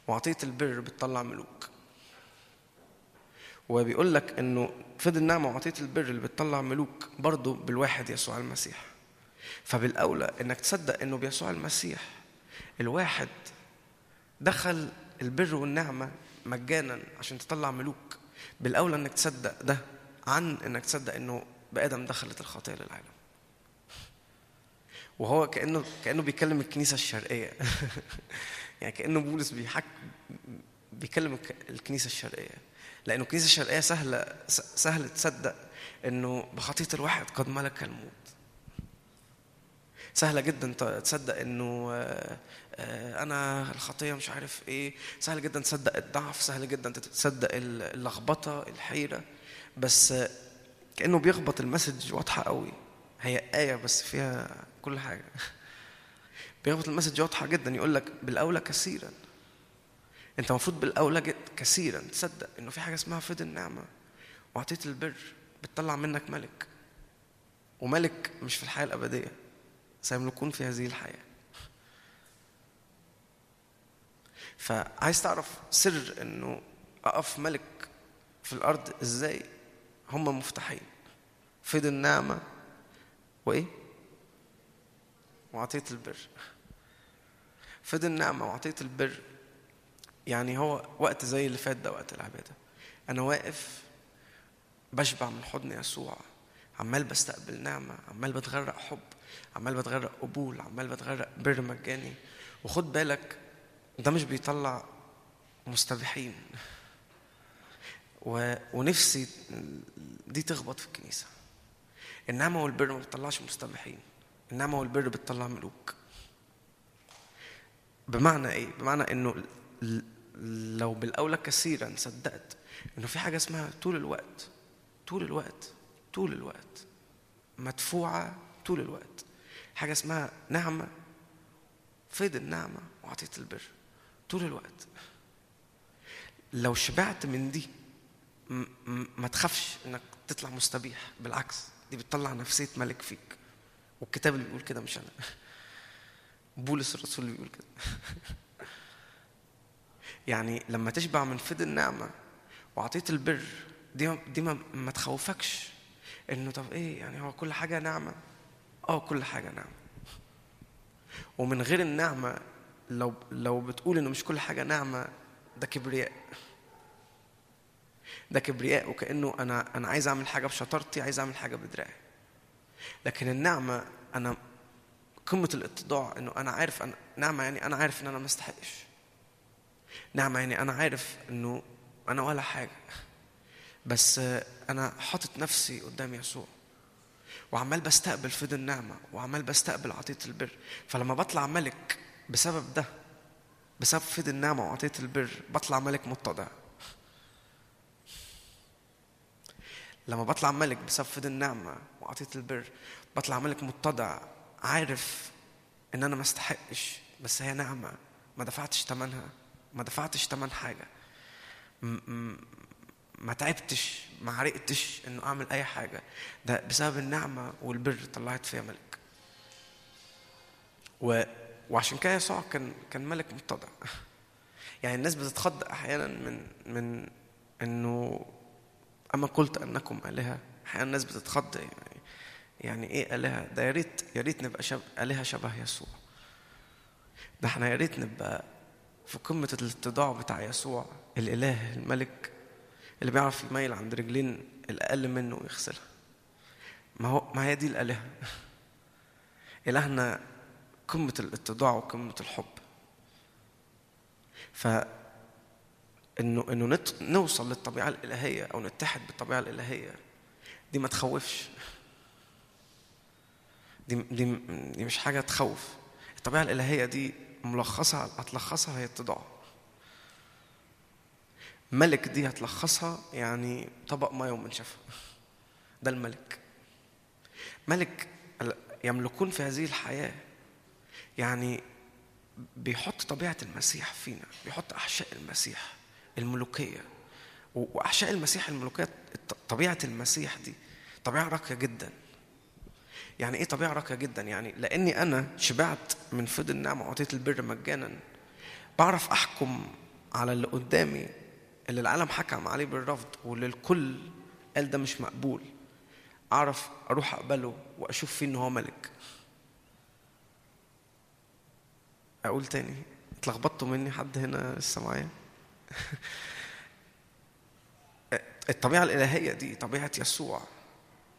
وعطيه البر بتطلع ملوك. وبيقول لك إنه فيض النعمة وعطيه البر اللي بتطلع ملوك برضه بالواحد يسوع المسيح. فبالأولى إنك تصدق إنه بيسوع المسيح الواحد دخل البر والنعمة مجانا عشان تطلع ملوك. بالأولى إنك تصدق ده عن إنك تصدق إنه بآدم دخلت الخطية للعالم. وهو كانه كأنه بيكلم الكنيسة الشرقية. يعني كأنه بولس بيحك بيكلم الكنيسة الشرقية. لأنه الكنيسة الشرقية سهلة سهل تصدق إنه بخطية الواحد قد ملك الموت. سهلة جدا تصدق إنه أنا الخطية مش عارف إيه. سهل جدا تصدق الضعف سهل جدا تصدق اللخبطة الحيرة. بس كأنه بيخبط المسج واضحة قوي. هي آية بس فيها كل حاجة. بيخبط المسج واضحة جدا يقول لك بالأولى كثيرا. أنت المفروض بالأولى كثيرا. تصدق إنه في حاجة اسمها فيض النعمة وعطيه البر بتطلع منك ملك. وملك مش في الحياة الأبدية سيملكون في هذه الحياة. فعايز تعرف سر إنه أقف ملك في الأرض إزاي؟ هم مفتاحين. فيض النعمة وإيه؟ وعطيه البر. فيض النعمة وعطيه البر. يعني هو وقت زي اللي فات ده وقت العبادة. أنا واقف بشبع من حضن يسوع. عمال بستقبل نعمة عمال بتغرق حب عمال بتغرق قبول عمال بتغرق بر مجاني. وخد بالك ده مش بيطلع مستبيحين و... ونفسي دي تخبط في الكنيسة. النعمة والبر ما بتطلعش مستبيحين النعمة والبر بتطلع ملوك. بمعنى إيه؟ بمعنى إنه لو بالأولى كثيرا صدقت إنه في حاجة اسمها طول الوقت طول الوقت طول الوقت مدفوعة طول الوقت. حاجة اسمها نعمة فيض النعمة وعطية البر طول الوقت. لو شبعت من دي ما تخافش إنك تطلع مستبيح بالعكس دي بتطلع نفسية ملك فيك. والكتاب اللي بيقول كده مش أنا. بولس الرسول اللي بيقول كده. يعني لما تشبع من فضل النعمة وعطية البر دي دي ما, ما تخوفكش. إنه طب إيه؟ يعني هو كل حاجة نعمة. آه كل حاجة نعمة. ومن غير النعمة لو لو بتقول إنه مش كل حاجة نعمة ده كبرياء. ده كبرياء وكأنه أنا أنا عايز أعمل حاجة بشطارتي عايز أعمل حاجة بدراعي. لكن النعمة أنا قمة الاتضاع إنه أنا عارف أنا نعمة يعني أنا عارف إن أنا ما استحقش. نعمة يعني أنا عارف إنه أنا ولا حاجة. بس أنا حاطط نفسي قدام يسوع. وعمال بستقبل فضل النعمة وعمال بستقبل عطية البر. فلما بطلع ملك بسبب ده بسبب فيض النعمة وعطية البر بطلع ملك متضع. لما بطلع ملك بسبب فيض النعمة وعطية البر بطلع ملك متضع عارف إن أنا ما استحقش بس هي نعمة. ما دفعتش ثمنها ما دفعتش ثمن حاجة. ما تعبتش ما عرقتش إنه أعمل أي حاجة. ده بسبب النعمة والبر طلعت فيها ملك. و وعشان كده يسوع كان كان ملك متضع. يعني الناس بتتخض أحيانا من من إنه أما قلت أنكم آلهة أحيانا الناس بتتخض يعني يعني إيه آلهة؟ ده يا ريت يا ريت نبقى شب... آلهة شبه يسوع. ده إحنا يا ريت نبقى في قمة الاتضاع بتاع يسوع الإله الملك اللي بيعرف يميل عند رجلين الأقل منه ويغسلها. ما هو ما هي دي الآلهة؟ إلهنا قمة الاتضاع وقمة الحب. ف انه إنه. نوصل للطبيعة الإلهية أو نتحد بالطبيعة الإلهية. دي ما تخوفش. دي دي دي مش حاجة تخوف. الطبيعة الإلهية دي ملخصها هتلخصها هي اتضاع ملك دي هتلخصها يعني طبق مية ومنشفة ده الملك. ملك يملكون في هذه الحياة. يعني بيحط طبيعة المسيح فينا. بيحط أحشاء المسيح. الملوكية. وأحشاء المسيح الملوكية طبيعة المسيح دي طبيعة راقية جدا. يعني إيه طبيعة راقية جدا؟ يعني لأني أنا شبعت من فضل النعمة وعطيت البر مجانا. بعرف أحكم على اللي قدامي اللي العالم حكم عليه بالرفض واللي الكل قال ده مش مقبول. أعرف أروح أقبله وأشوف فيه إن هو ملك. أقول تاني اتلخبطتوا مني؟ حد هنا لسه معايا؟ الطبيعة الإلهية دي طبيعة يسوع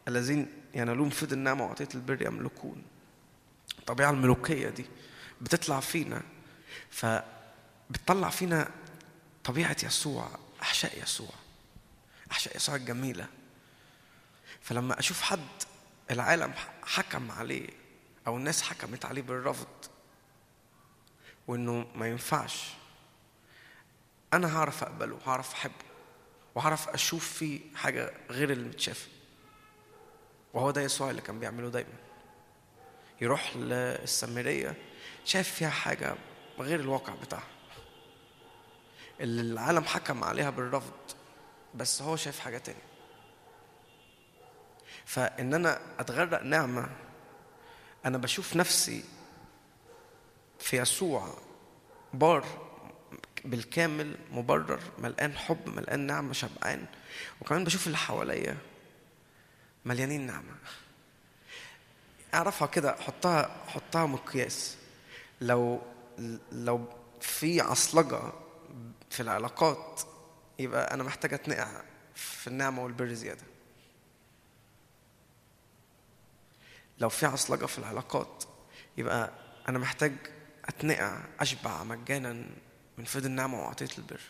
الذين ينالون فضل النعمة وعطيه البر يملكون. الطبيعة الملوكية دي بتطلع فينا فبتطلع فينا طبيعة يسوع أحشاء يسوع أحشاء يسوع الجميلة. فلما أشوف حد العالم حكم عليه أو الناس حكمت عليه بالرفض وإنه ما ينفعش أنا هعرف أقبله هعرف أحبه وهعرف أشوف فيه حاجة غير اللي متشاف. وهو ده يسوع اللي كان بيعمله دايما. يروح للسامرية شايف فيها حاجة غير الواقع بتاعها. اللي العالم حكم عليها بالرفض بس هو شايف حاجة تانية. فإن أنا أتغرق نعمة أنا بشوف نفسي في يسوع بار بالكامل مبرر ملقان حب ملقان نعمة شبعان. وكمان بشوف اللي حواليا مليانين نعمة. أعرفها كده حطها حطها مقياس. لو لو في عصلجة في العلاقات يبقى أنا محتاج أتنقع في النعمة والبر زيادة. لو في عصلجة في العلاقات يبقى أنا محتاج أتنقع أشبع مجانا. من فيض النعمة وعطيه البر.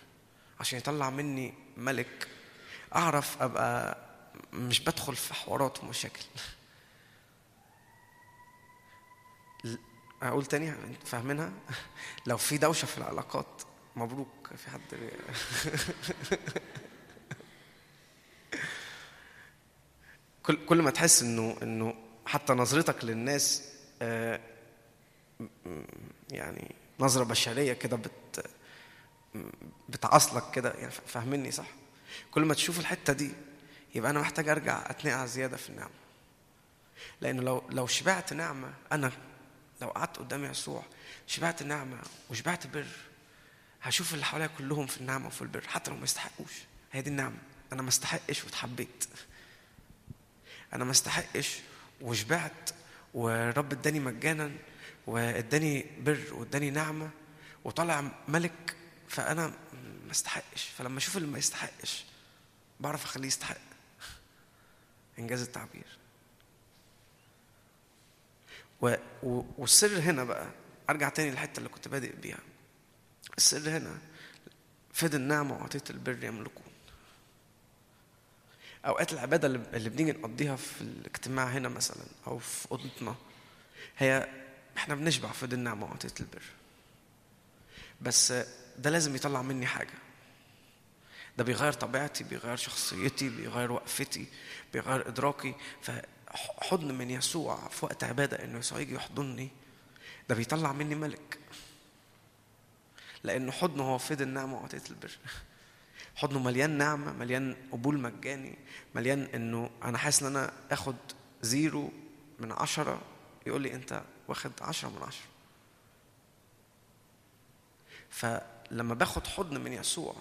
عشان يطلع مني ملك أعرف أبقى مش بدخل في حوارات ومشاكل أقول تاني؟ فاهمينها؟ لو في دوشة في العلاقات مبروك. في حد كل كل ما تحس إنه إنه حتى نظرتك للناس آه، يعني نظرة بشرية كده بت بتعصلك كده يعني فاهمني صح؟ كل ما تشوف الحتة دي يبقى أنا محتاج أرجع أتنقع زيادة في النعمة. لأنه لو لو شبعت نعمة أنا لو قعدت قدام يسوع شبعت نعمة وشبعت بر هشوف اللي حواليا كلهم في النعمة وفي البر حتى لو ما يستحقوش. هي دي النعمة. أنا ما استحقش واتحبيت. أنا ما استحقش وشبعت ورب اداني مجانا واداني بر واداني نعمة وطلع ملك فأنا ما استحقش. فلما أشوف اللي ما يستحقش بعرف أخليه يستحق إنجاز التعبير. و... و... والسر هنا بقى أرجع تاني للحتة اللي كنت بادئ بيها. السر هنا فد النعمه وعطيه البر يملكون أوقات العبادة اللي بنيجي نقضيها في الاجتماع هنا مثلا أو في أوضتنا هي إحنا بنشبع فد النعمه وعطيه البر. بس ده لازم يطلع مني حاجة. ده بيغير طبيعتي بيغير شخصيتي بيغير وقفتي بيغير إدراكي. فحضن من يسوع في وقت عبادة إنه يسوع يجي يحضني ده بيطلع مني ملك. لأنه حضنه هو فيض النعمه وعطيه البر. حضنه مليان نعمة مليان قبول مجاني مليان إنه أنا حاسس إن أنا آخد zero من عشرة. يقول لي أنت واخد عشرة من عشرة. فلما باخد حضن من يسوع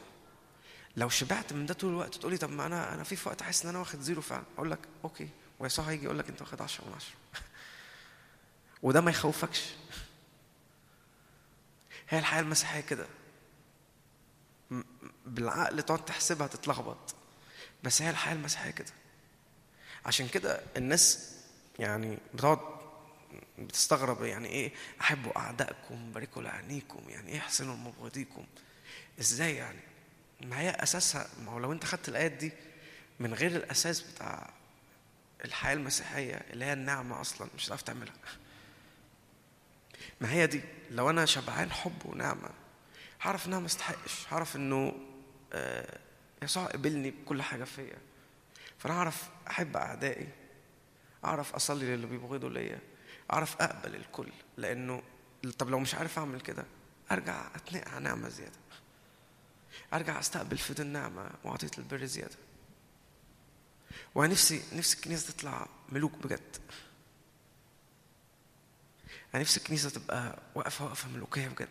لو شبعت من ده طول الوقت تقولي طب ما أنا أنا في وقت حاسس إن أنا واخد zero فعلا أقول لك okay ويسوع هيجي يقول لك أنت واخد 10 من 10 وده ما يخوفكش. هي الحياة المسيحية كده. بالعقل تقعد تحسبها تتلخبط. بس هي الحياة المسيحية كده. عشان كده الناس يعني بتقعد بتستغرب يعني إيه؟ أحبوا أعدائكم باركوا لعينيكم يعني إيه احسنوا لمبغضيكم إزاي يعني؟ ما هي أساسها ما هو لو أنت خدت الآيات دي من غير الأساس بتاع الحياة المسيحية اللي هي النعمة أصلا مش هتعرف تعملها. ما هي دي؟ لو أنا شبعان حب ونعمة هعرف ان أنا ما استحقش هعرف إنه آه، يسوع قبلني بكل حاجة فيا. فأنا اعرف أحب أعدائي أعرف أصلي للي بيبغضوا ليا. أعرف أقبل الكل لأنه طب لو مش عارف أعمل كده أرجع أتنقع نعمه زيادة. أرجع أستقبل فيض النعمه وعطيه البر زيادة. ونفسي نفسي الكنيسة تطلع ملوك بجد. أنا نفسي الكنيسة تبقى واقفة وقفه ملوكية بجد.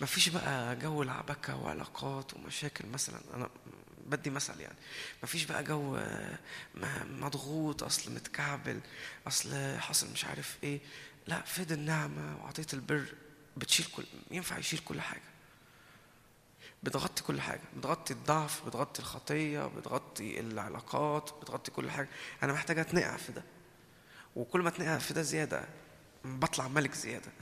ما فيش بقى جو العبكة وعلاقات ومشاكل مثلا. أنا بدي مثل يعني. ما فيش بقى جو مضغوط أصل متكعبل أصل حصل مش عارف إيه. لا فيض النعمه وعطيه البر. بتشيل كل ينفع يشيل كل حاجة. بتغطي كل حاجة. بتغطي الضعف بتغطي الخطية بتغطي العلاقات بتغطي كل حاجة. أنا محتاج أتنقع في ده. وكل ما أتنقع في ده زيادة بطلع ملك زيادة.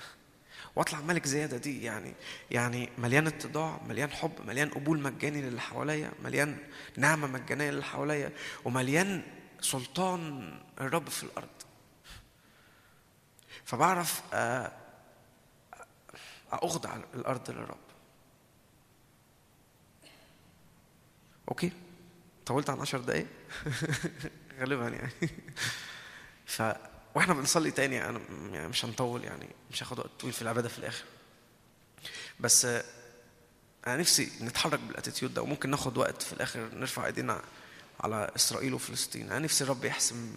واطلع ملك زيادة دي يعني يعني مليان اتضاع مليان حب مليان قبول مجاني للي حواليا مليان نعمة مجانية للي حواليا ومليان سلطان الرب في الأرض. فبعرف آه، أخضع الأرض للرب. أوكي؟ طولت عن عشر دقايق؟ غالبا يعني. ف وإحنا بنصلي تاني أنا يعني مش هنطول يعني مش هاخد وقت طويل في العبادة في الآخر. بس أنا نفسي نتحرك بالأتيتيود ده وممكن ناخد وقت في الآخر نرفع إيدينا على إسرائيل وفلسطين. أنا نفسي الرب يحسم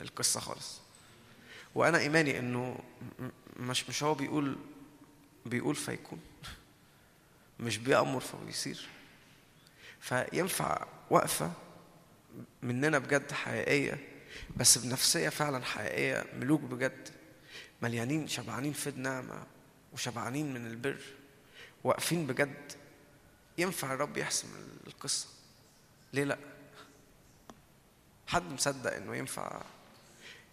القصة خالص. وأنا إيماني إنه مش مش هو بيقول بيقول فيكون مش بيأمر فبيصير. فينفع وقفة مننا بجد حقيقية بس بنفسية فعلا حقيقية ملوك بجد مليانين شبعانين في النعمة وشبعانين من البر واقفين بجد. ينفع الرب يحسم القصة؟ ليه لأ؟ حد مصدق إنه ينفع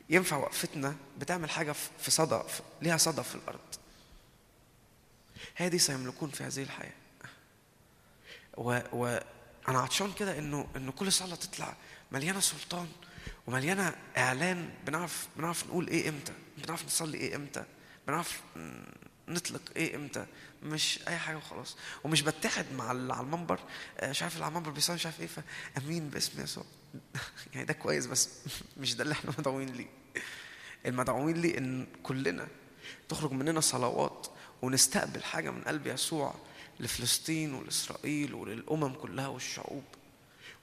ينفع وقفتنا بتعمل حاجة في صدى ليها صدى في الأرض؟ هذه سيملكون في هذه الحياة. و, و عطشان كده إنه إنه كل صلاة تطلع مليانة سلطان ومليانة إعلان بنعرف بنعرف نقول إيه إمتى بنعرف نصلي إيه إمتى بنعرف نطلق إيه إمتى مش أي حاجة وخلاص. ومش بتحد مع اللي على المنبر آه، مش عارف اللي على المنبر بيصلي مش عارف إيه فأمين باسم يسوع. يعني ده كويس بس مش ده اللي إحنا مدعوين ليه. المدعوين ليه إن كلنا تخرج مننا صلوات ونستقبل حاجة من قلب يسوع لفلسطين ولإسرائيل وللأمم كلها والشعوب.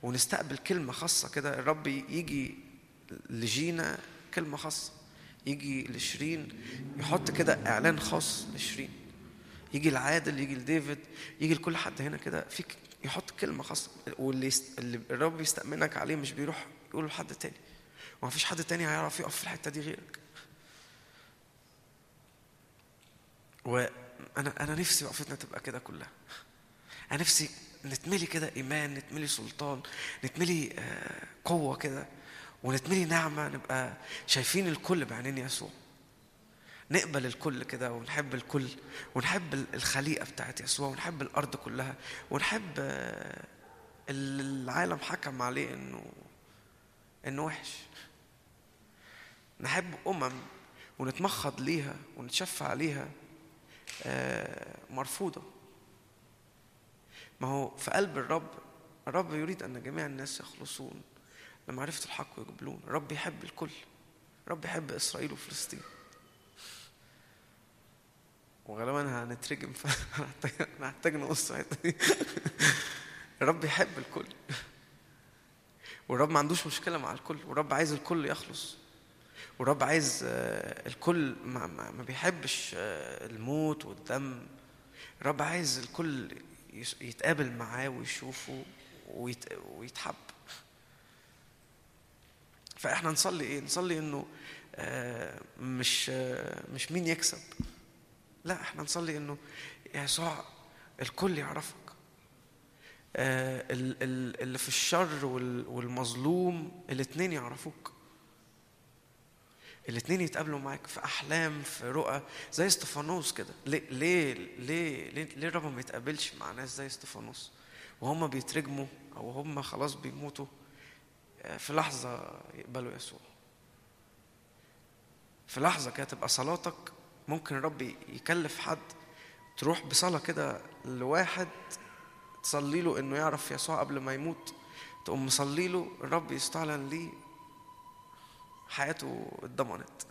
ونستقبل كلمة خاصة كده الرب يجي لجينا كلمة خاصة. يجي لشيرين يحط كده إعلان خاص لشيرين. يجي لعادل يجي لديفيد يجي لكل حد هنا كده في يحط كلمة خاصة. واللي يست... اللي الرب يستأمنك عليه مش بيروح يقول لحد تاني. وما فيش حد تاني هيعرف يقف في الحتة دي غيرك. وأنا أنا نفسي وقفتنا تبقى كده كلها. أنا نفسي نتملي كده إيمان نتملي سلطان نتملي آه، قوة كده. ونتملي نعمة نبقى شايفين الكل بعينين يسوع. نقبل الكل كده ونحب الكل ونحب الخليقة بتاعت يسوع ونحب الأرض كلها ونحب آه، العالم حكم عليه إنه إنه وحش. نحب أمم ونتمخض ليها ونتشفع عليها آه، مرفوضة. ما هو في قلب الرب الرب يريد أن جميع الناس يخلصون. لمعرفة الحق ويقبلون. الرب يحب الكل. الرب يحب إسرائيل وفلسطين. وغالبا هنترجم فهنحتاج نقص الرب يحب الكل. والرب ما عندوش مشكلة مع الكل. والرب عايز الكل يخلص. والرب عايز آه، الكل ما, ما بيحبش آه، الموت والدم. الرب عايز الكل يتقابل معاه ويشوفه ويتحب. فاحنا نصلي إيه؟ نصلي انه آه، مش مش مين يكسب. لا إحنا نصلي انه يسوع الكل يعرفك. اللي في الشر والمظلوم الاثنين يعرفوك. الاثنين يتقابلوا معاك في أحلام في رؤى زي استفانوس كده. ليه ليه ليه ليه, ليه الرب ما يتقابلش مع ناس زي استفانوس؟ وهم بيترجموا أو هم خلاص بيموتوا. آه، في لحظة يقبلوا يسوع. في لحظة كده تبقى صلاتك ممكن الرب يكلف حد تروح بصلاة كده لواحد تصلي له إنه يعرف يسوع قبل ما يموت تقوم مصلي له الرب يستعلن ليه حياته اتضمنت.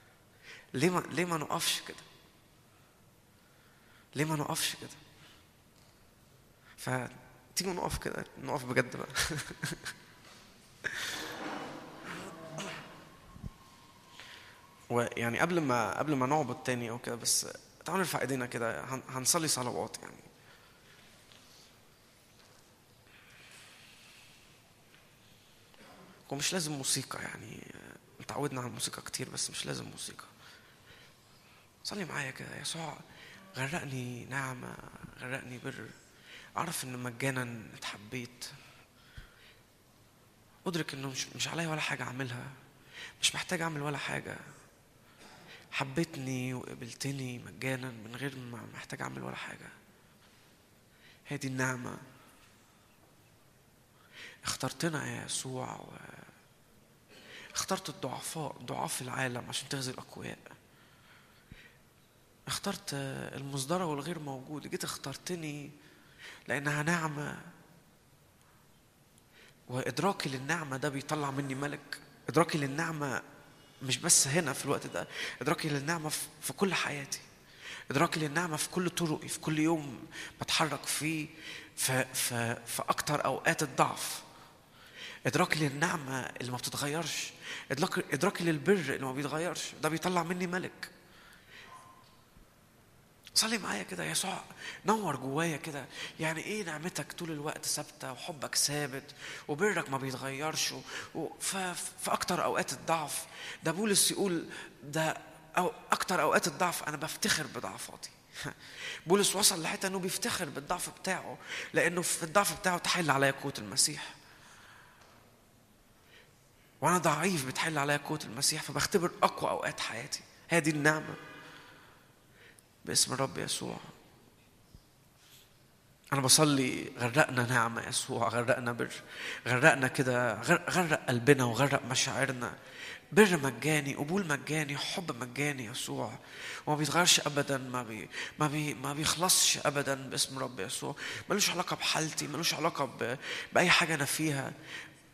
ليه ما ليه ما نقفش كده؟ ليه ما نقفش كده؟ فتيجوا نقف كده نقف بجد بقى. ويعني قبل ما قبل ما نعبد تاني أو كده بس تعالوا نرفع إيدينا كده هنصلي صلوات يعني. ومش لازم موسيقى يعني تعودنا على الموسيقى كتير بس مش لازم موسيقى. صلي معايا كده يسوع غرقني نعمة غرقني بر. أعرف إن مجانا اتحبيت. أدرك إنه مش مش عليا ولا حاجة أعملها. مش محتاج أعمل ولا حاجة. حبيتني وقبلتني مجانا من غير ما محتاج أعمل ولا حاجة. هذه النعمة. اخترتنا يا يسوع و اخترت الضعفاء ضعاف العالم عشان تغزي الأقوياء. اخترت المصدرة والغير موجود. جيت اخترتني لأنها نعمة. وإدراكي للنعمة ده بيطلع مني ملك. إدراكي للنعمة مش بس هنا في الوقت ده إدراكي للنعمة في كل حياتي. إدراكي للنعمة في كل طرقي في كل يوم بتحرك فيه في, في, في أكتر أوقات الضعف. إدراكي للنعمة اللي ما بتتغيرش. إدراكي للبر اللي ما بيتغيرش. ده بيطلع مني ملك. صلي معايا كده يا يسوع نور جوايا كده. يعني إيه نعمتك طول الوقت ثابتة وحبك ثابت وبرك ما بيتغيرش في أكتر أوقات الضعف. ده بولس يقول ده أو أكتر أوقات الضعف أنا بفتخر بضعفاتي. بولس وصل لحتة إنه بيفتخر بالضعف بتاعه لأنه في الضعف بتاعه تحل عليا قوة المسيح. وأنا ضعيف بتحل عليا قوة المسيح فبختبر أقوى أوقات حياتي. هذه النعمة. باسم الرب يسوع. أنا بصلي غرقنا نعمة يسوع غرقنا بر غرقنا كده غرق قلبنا وغرق مشاعرنا. بر مجاني قبول مجاني حب مجاني يسوع. وما بيتغيرش ابدا ما بي ما بي ما بيخلصش ابدا باسم رب يسوع. ملوش علاقة بحالتي ملوش علاقة. بأي حاجة أنا فيها.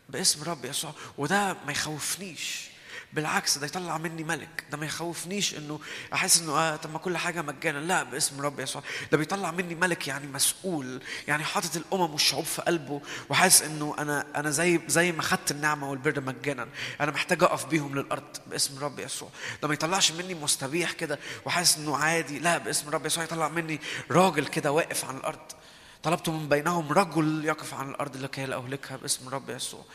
باسم رب يسوع. وده ما يخوفنيش. بالعكس ده يطلع مني ملك. ده ما يخوفنيش إنه أحس إنه آه طب ما كل حاجة مجانا لا باسم رب يسوع. ده بيطلع مني ملك يعني مسؤول يعني حاطط الأمم والشعوب في قلبه وحاسس إنه أنا أنا زي زي ما خدت النعمة والبر مجانا. أنا محتاج أقف بيهم للأرض باسم رب يسوع. ده ما يطلعش مني مستبيح كده وحاسس إنه عادي. لا باسم رب يسوع يطلع مني راجل كده واقف على الأرض. طلبت من بينهم رجل يقف عن الأرض لكي لا أهلكها باسم رب يسوع.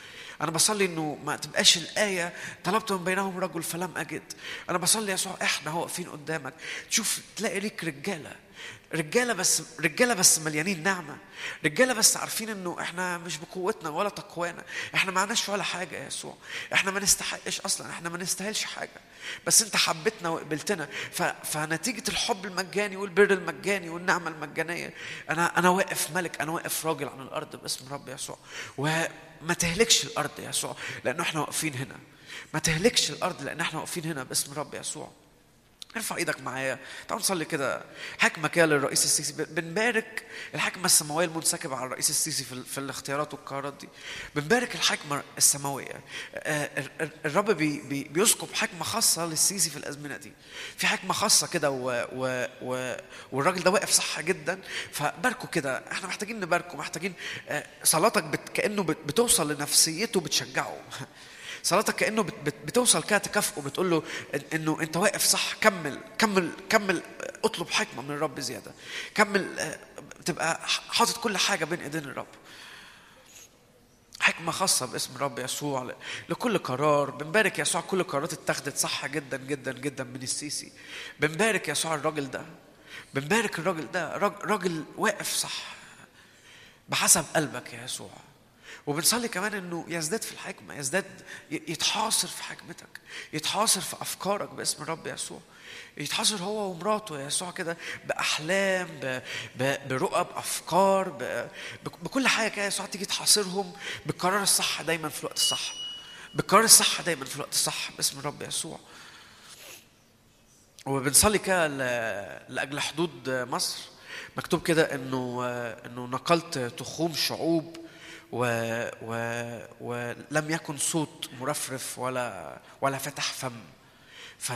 أنا بصلي إنه ما تبقاش الآية طلبت من بينهم رجل فلم أجد. أنا بصلي يسوع إحنا واقفين قدامك؟ تشوف تلاقي ليك رجالة. رجالة بس رجالة بس مليانين نعمة. رجالة بس عارفين إنه إحنا مش بقوتنا ولا تقوانا. إحنا ما عندناش ولا حاجة يا يسوع. إحنا ما نستحقش أصلا. إحنا ما نستاهلش حاجة. بس أنت حبيتنا وقبلتنا. ف... فنتيجة الحب المجاني والبر المجاني والنعمة المجانية أنا أنا واقف ملك أنا واقف راجل على الأرض باسم رب يسوع. وما تهلكش الأرض يا يسوع لأنه إحنا واقفين هنا. ما تهلكش الأرض لأن إحنا واقفين هنا باسم رب يسوع. ارفع إيدك معايا. تعالوا نصلي كده. حكمة كده للرئيس السيسي. بنبارك الحكمة السماوية المنسكبة على الرئيس السيسي في, في الاختيارات والقرارات دي. بنبارك الحكمة السماوية. آه، الرب بي بي بيسكب حكمة خاصة للسيسي في الأزمنة دي. في حكمة خاصة كده و و و والراجل ده واقف صح جدا. فباركوا كده. إحنا محتاجين نباركه. محتاجين آه، صلاتك كأنه بتوصل لنفسيته بتشجعه صلاتك كأنه بتوصل كده تكافئه بتقول له إنه أنت واقف صح كمل كمل كمل اطلب حكمة من الرب زيادة. كمل تبقى حاطط كل حاجة بين إيدين الرب. حكمة خاصة باسم الرب يسوع لكل قرار. بنبارك يسوع كل قرارات اتخذت صح جدا جدا جدا من السيسي. بنبارك يسوع الراجل ده. بنبارك الراجل ده. راجل واقف صح. بحسب قلبك يا يسوع. وبنصلي كمان إنه يزداد في الحكمة يزداد يتحاصر في حكمتك يتحاصر في أفكارك باسم الرب يسوع يتحاصر هو ومراته يسوع كده بأحلام برؤى بافكار بكل حاجة كده يسوع تيجي تحاصرهم بالقرار الصح دايما في الوقت الصح بالقرار الصح دايما في الوقت الصح باسم الرب يسوع. وبنصلي كده لأجل حدود مصر مكتوب كده إنه إنه نقلت تخوم شعوب و و ولم يكن صوت مرفرف ولا ولا فتح فم. ف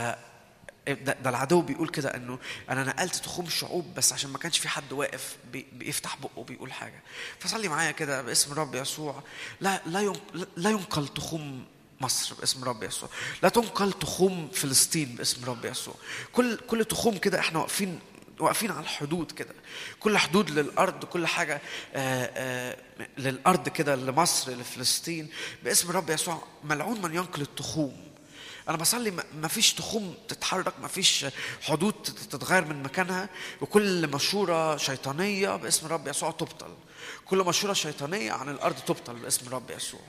ده, العدو بيقول كده إنه أنا نقلت تخوم الشعوب بس عشان ما كانش في حد واقف بي بيفتح بقه بيقول حاجة. فصلي معايا كده باسم الرب يسوع. لا لا لا ينقل تخوم مصر باسم رب يسوع. لا تنقل تخوم فلسطين باسم رب يسوع. كل كل تخوم كده إحنا واقفين واقفين على الحدود كده. كل حدود للأرض كل حاجة آآ آآ للأرض كده لمصر لفلسطين. باسم الرب يسوع ملعون من ينقل التخوم. أنا بصلي ما فيش تخوم تتحرك ما فيش حدود تتغير من مكانها. وكل مشورة شيطانية باسم الرب يسوع تبطل. كل مشورة شيطانية عن الأرض تبطل باسم الرب يسوع.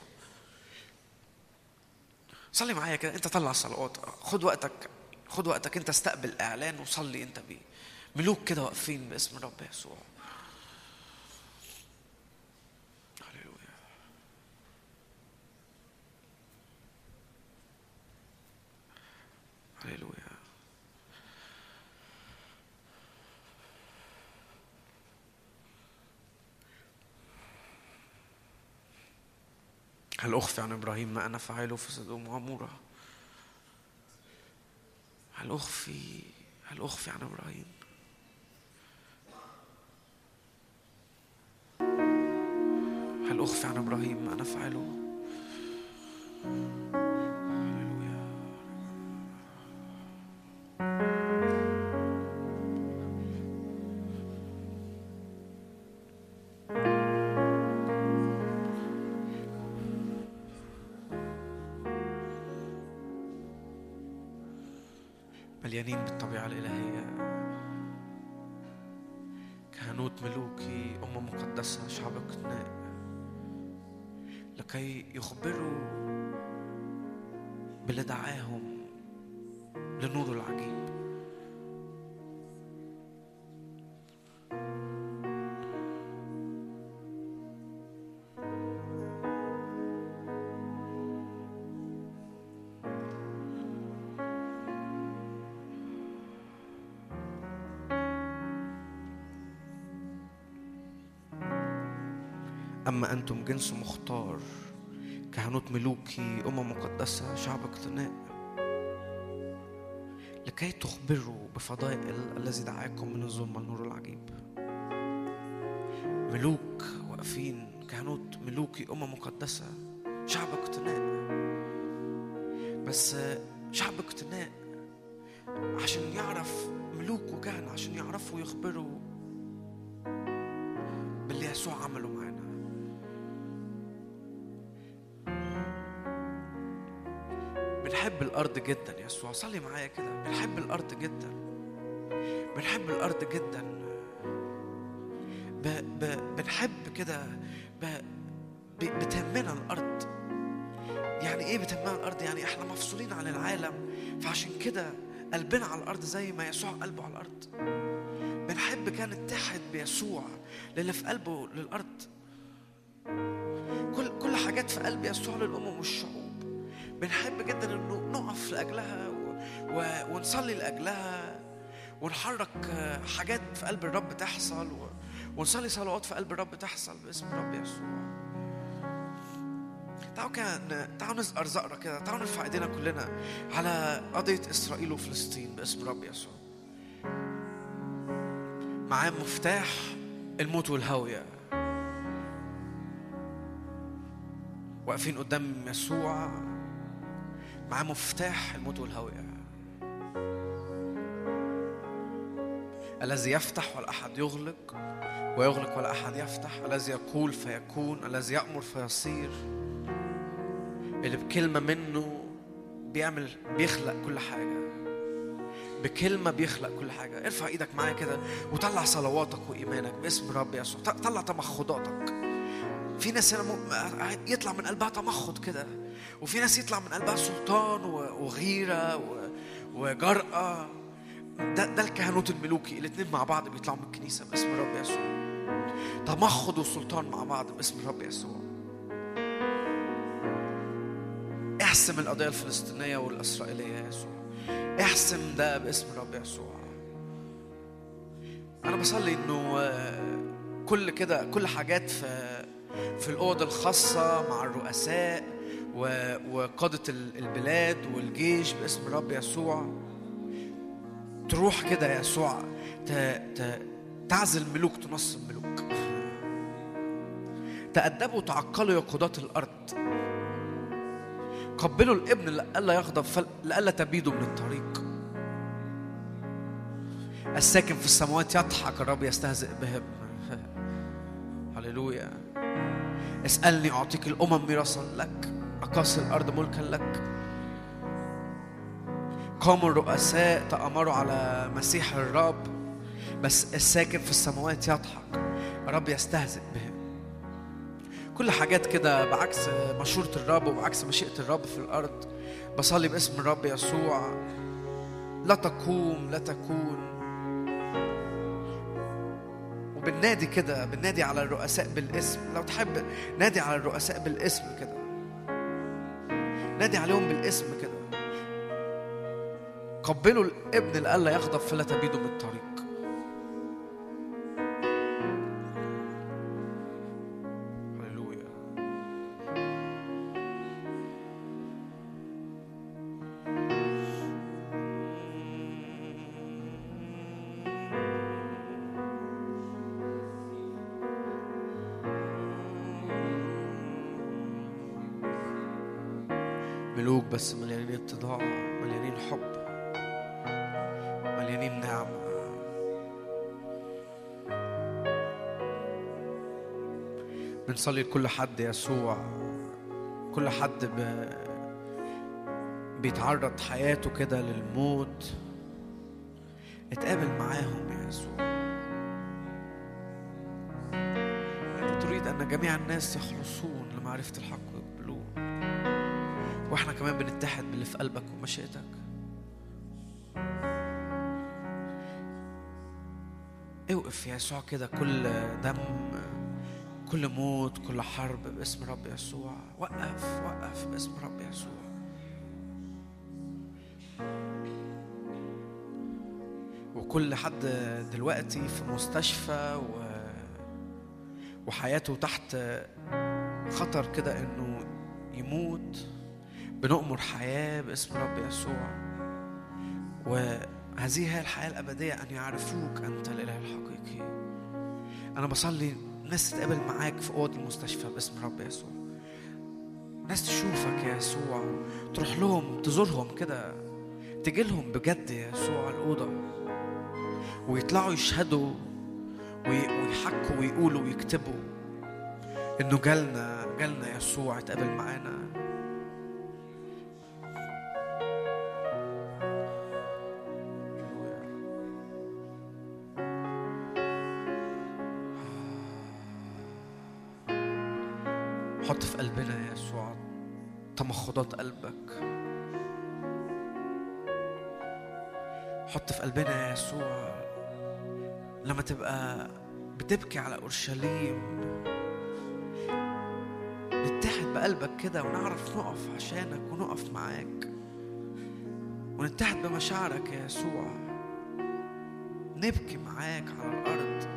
صلي معايا كده. أنت طلع صلوات خد وقتك خد وقتك. أنت استقبل إعلان وصلي أنت بيه. ملوك كده واقفين باسم الرب يسوع. هللويا. هل أخفي عن إبراهيم ما أنا فاعله في سدوم وعمورة؟ هل أخفي هل أخفي عن إبراهيم. هل أخفي عن إبراهيم ما نفعله مليانين بالطبيعة الإلهية. كهنوت ملوكي أمة مقدسة شعب اقتناء لكي يخبروا باللي دعاهم لنور العجيب. أما أنتم جنس مختار كهنوت ملوكي أمم مقدسة شعب اقتناء. لكي تخبروا بفضائل الذي دعاكم من الظلمة النور العجيب. ملوك واقفين كهنوت ملوكي أمم مقدسة شعب اقتناء. بس شعب اقتناء عشان يعرف ملوك وكهنة عشان يعرفوا يخبروا الأرض جدا. يا يسوع صلي معايا كده. بنحب الأرض جدا. بنحب الأرض جدا. ب... ب... بنحب كده ب... ب... بتهمنا الأرض. يعني إيه بتهمنا الأرض؟ يعني إحنا مفصولين عن العالم. فعشان كده قلبنا على الأرض زي ما يسوع قلبه على الأرض. بنحب كان نتحد بيسوع للي في قلبه للأرض. كل كل حاجات في قلب يسوع للأمم والشعوب. بنحب جدا إنه نقف لأجلها و... و... ونصلي لأجلها ونحرك حاجات في قلب الرب تحصل و... ونصلي صلوات في قلب الرب تحصل باسم الرب يسوع. تعالوا كده تعالوا نزقر زقرة كده تعالوا نرفع إيدينا كلنا على قضية إسرائيل وفلسطين باسم الرب يسوع. معاه مفتاح الموت والهوية. واقفين قدام يسوع. معاه مفتاح الموت والهوية الذي يفتح ولا أحد يغلق ويغلق ولا أحد يفتح. الذي يقول فيكون الذي يأمر فيصير. اللي بكلمة منه بيعمل بيخلق كل حاجة. بكلمة بيخلق كل حاجة. ارفع إيدك معايا كده وطلع صلواتك وإيمانك باسم رب يسوع. طلع تمخضاتك. في ناس هنا يطلع من قلبها تمخض كده. وفي ناس يطلع من قلبها سلطان وغيرة وجرأة. ده ده الكهنوت الملوكي. الاثنين مع بعض بيطلعوا من الكنيسة باسم الرب يسوع. تمخض وسلطان مع بعض باسم الرب يسوع. احسم القضية الفلسطينية والإسرائيلية يا يسوع. احسم ده باسم الرب يسوع. أنا بصلي إنه كل كده كل حاجات في في الأوض الخاصة مع الرؤساء. وقادة البلاد والجيش باسم الرب يسوع. تروح كده يا يسوع تعزل ملوك تنصب ملوك. تأدبوا وتعقلوا يا قضاة الأرض. قبلوا الابن لألا يغضب لألا تبيدوا من الطريق. الساكن في السماوات يضحك الرب يستهزئ بهم. هللويا. اسألني أعطيك الأمم ميراثا لك. أقاصي الأرض ملكا لك. قاموا الرؤساء تأمروا على مسيح الرب بس الساكن في السماوات يضحك. الرب يستهزئ بهم. كل حاجات كده بعكس مشورة الرب وبعكس مشيئة الرب في الأرض. بصلي باسم الرب يسوع. لا تقوم لا تكون. وبنادي كده بنادي على الرؤساء بالاسم. لو تحب نادي على الرؤساء بالاسم كده. نادي عليهم بالاسم كده. قبلوا الابن لألا يغضب فلا تبيدوا من الطريق بنصلي لكل حد يسوع. كل حد ب... بيتعرض حياته كده للموت. اتقابل معاهم يا يسوع. أنت تريد أن جميع الناس يخلصون لمعرفة الحق ويقبلون. وإحنا كمان بنتحد باللي في قلبك ومشيئتك. اوقف يا يسوع كده كل دم. كل موت كل حرب باسم رب يسوع. وقف وقف باسم رب يسوع. وكل حد دلوقتي في مستشفى و... وحياته تحت خطر كده إنه يموت بنؤمر حياة باسم رب يسوع. وهذه هي الحياة الأبدية أن يعرفوك أنت الإله الحقيقي. أنا بصلي ناس تتقابل معاك في أوض المستشفى باسم رب يسوع. ناس تشوفك يا يسوع تروح لهم تزورهم كده تجي لهم بجد يا يسوع الأوضة. ويطلعوا يشهدوا ويحكوا ويقولوا ويكتبوا إنه جالنا جالنا يسوع اتقابل معانا. لما تبقى بتبكي على أورشليم نتحد بقلبك كده ونعرف نقف عشانك ونقف معاك. ونتحد بمشاعرك يا يسوع. نبكي معاك على الأرض.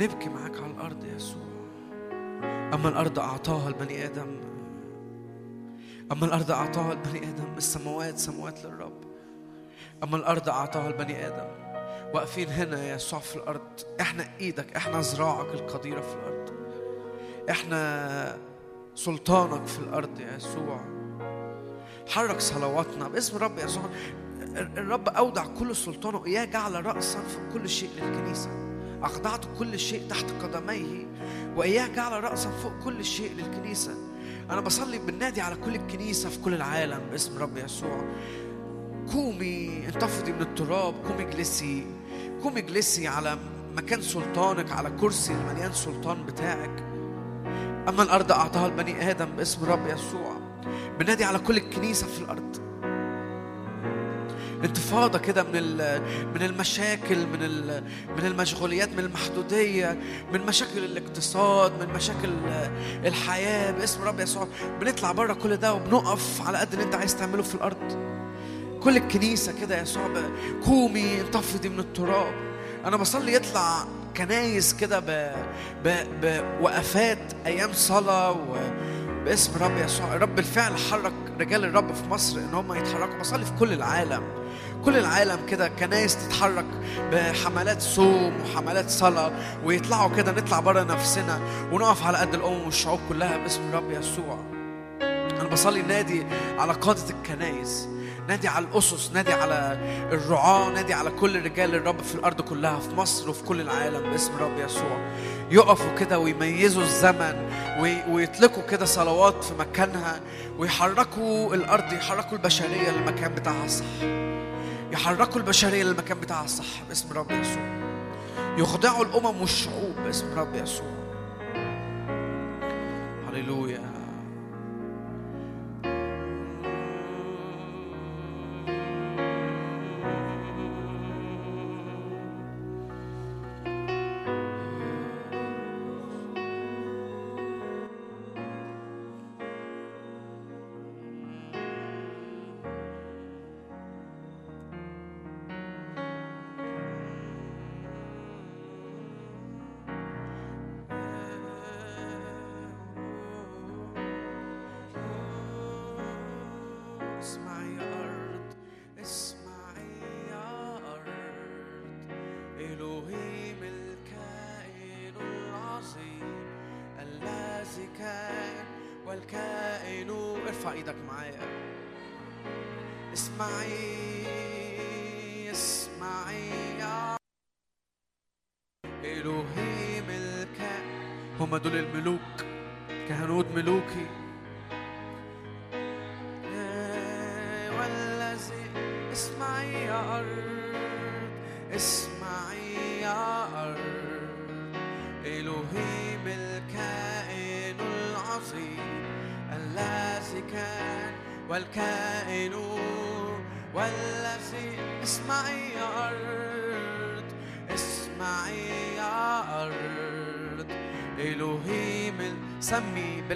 نبكي معاك على الأرض يا يسوع. أما الأرض أعطاها البني آدم أما الأرض أعطاها البني آدم السماوات سماوات للرب. أما الأرض أعطاها البني آدم. واقفين هنا يا يسوع في الأرض. إحنا إيدك إحنا ذراعك القديرة في الأرض. إحنا سلطانك في الأرض يا يسوع. حرك صلواتنا باسم الرب يسوع. الرب أودع كل سلطانه. وإياه جعل رأسا في كل شيء للكنيسة. أخضعت كل شيء تحت قدميه. وإياه جعل رأسا فوق كل شيء للكنيسة. أنا بصلي بالنادي على كل الكنيسة في كل العالم باسم رب يسوع. قومي انتفضي من التراب. قومي اجلسي. قومي اجلسي على مكان سلطانك على كرسي المليان سلطان بتاعك. أما الأرض أعطاها البني آدم باسم رب يسوع. بنادي على كل الكنيسة في الأرض. انتفاضة كده من من المشاكل من من المشغوليات من المحدودية من مشاكل الاقتصاد من مشاكل الحياة. باسم رب يسوع بنطلع بره كل ده وبنقف على قد اللي انت عايز تعمله في الأرض. كل الكنيسة كده يا يسوع قومي انتفضي من التراب. أنا بصلي يطلع كنايس كده بوقفات أيام صلاة و باسم رب يسوع. الرب بالفعل حرك رجال الرب في مصر إن هم يتحركوا. بصلي في كل العالم. كل العالم كده كنايس تتحرك بحملات صوم وحملات صلاة ويطلعوا كده نطلع بره نفسنا ونقف على قد الأمم والشعوب كلها باسم الرب يسوع. أنا بصلي نادي على قادة الكنايس نادي على الأسس نادي على الرعاة نادي على كل رجال الرب في الأرض كلها في مصر وفي كل العالم باسم الرب يسوع. يقفوا كده ويميزوا الزمن ويطلقوا كده صلوات في مكانها ويحركوا الأرض يحركوا البشرية للمكان بتاعها الصح. يحركوا البشرية للمكان بتاعها الصح باسم رب يسوع. يخضعوا الأمم والشعوب باسم رب يسوع. هللويا.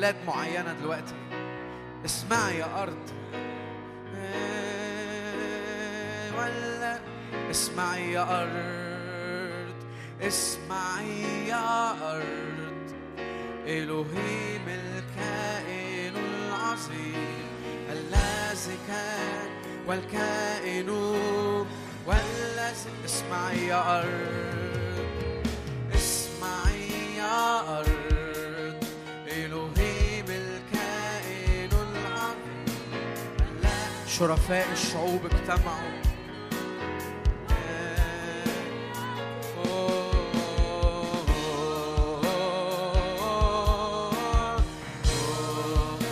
بلاد معينة دلوقتي. اسمعي يا أرض. ولا اسمعي يا أرض. اسمعي يا أرض. إلهيم الكائن العظيم الذي كان والكائن. والذي اسمعي يا أرض. اسمعي يا أرض. شرفاء الشعوب اجتمعوا.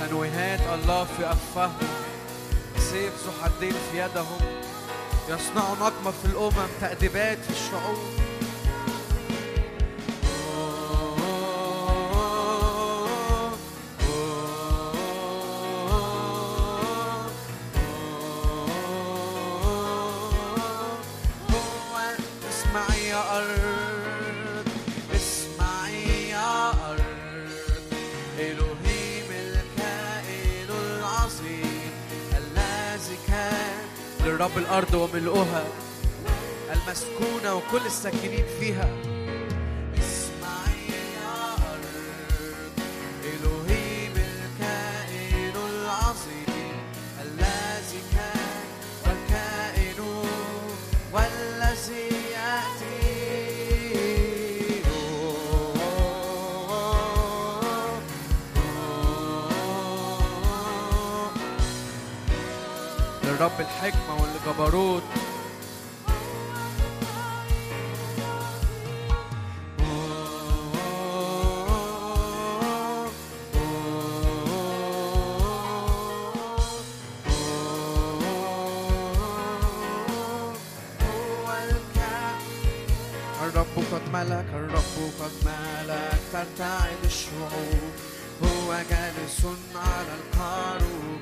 تنويهات الله في أفهم. سيف ذو حدين في يدهم. يصنعوا نقمة في الأمم. تأديبات في الشعوب. للرب الأرض وملؤها المسكونة وكل الساكنين فيها. اسمعي يا أرض إلهيم الكائن العظيم الذي كان والكائن يأتي. للرب الحكمة والجبروت الرب قد ملك الرب قد ملك ترتعد الشعوب هو جالس على تتزلزل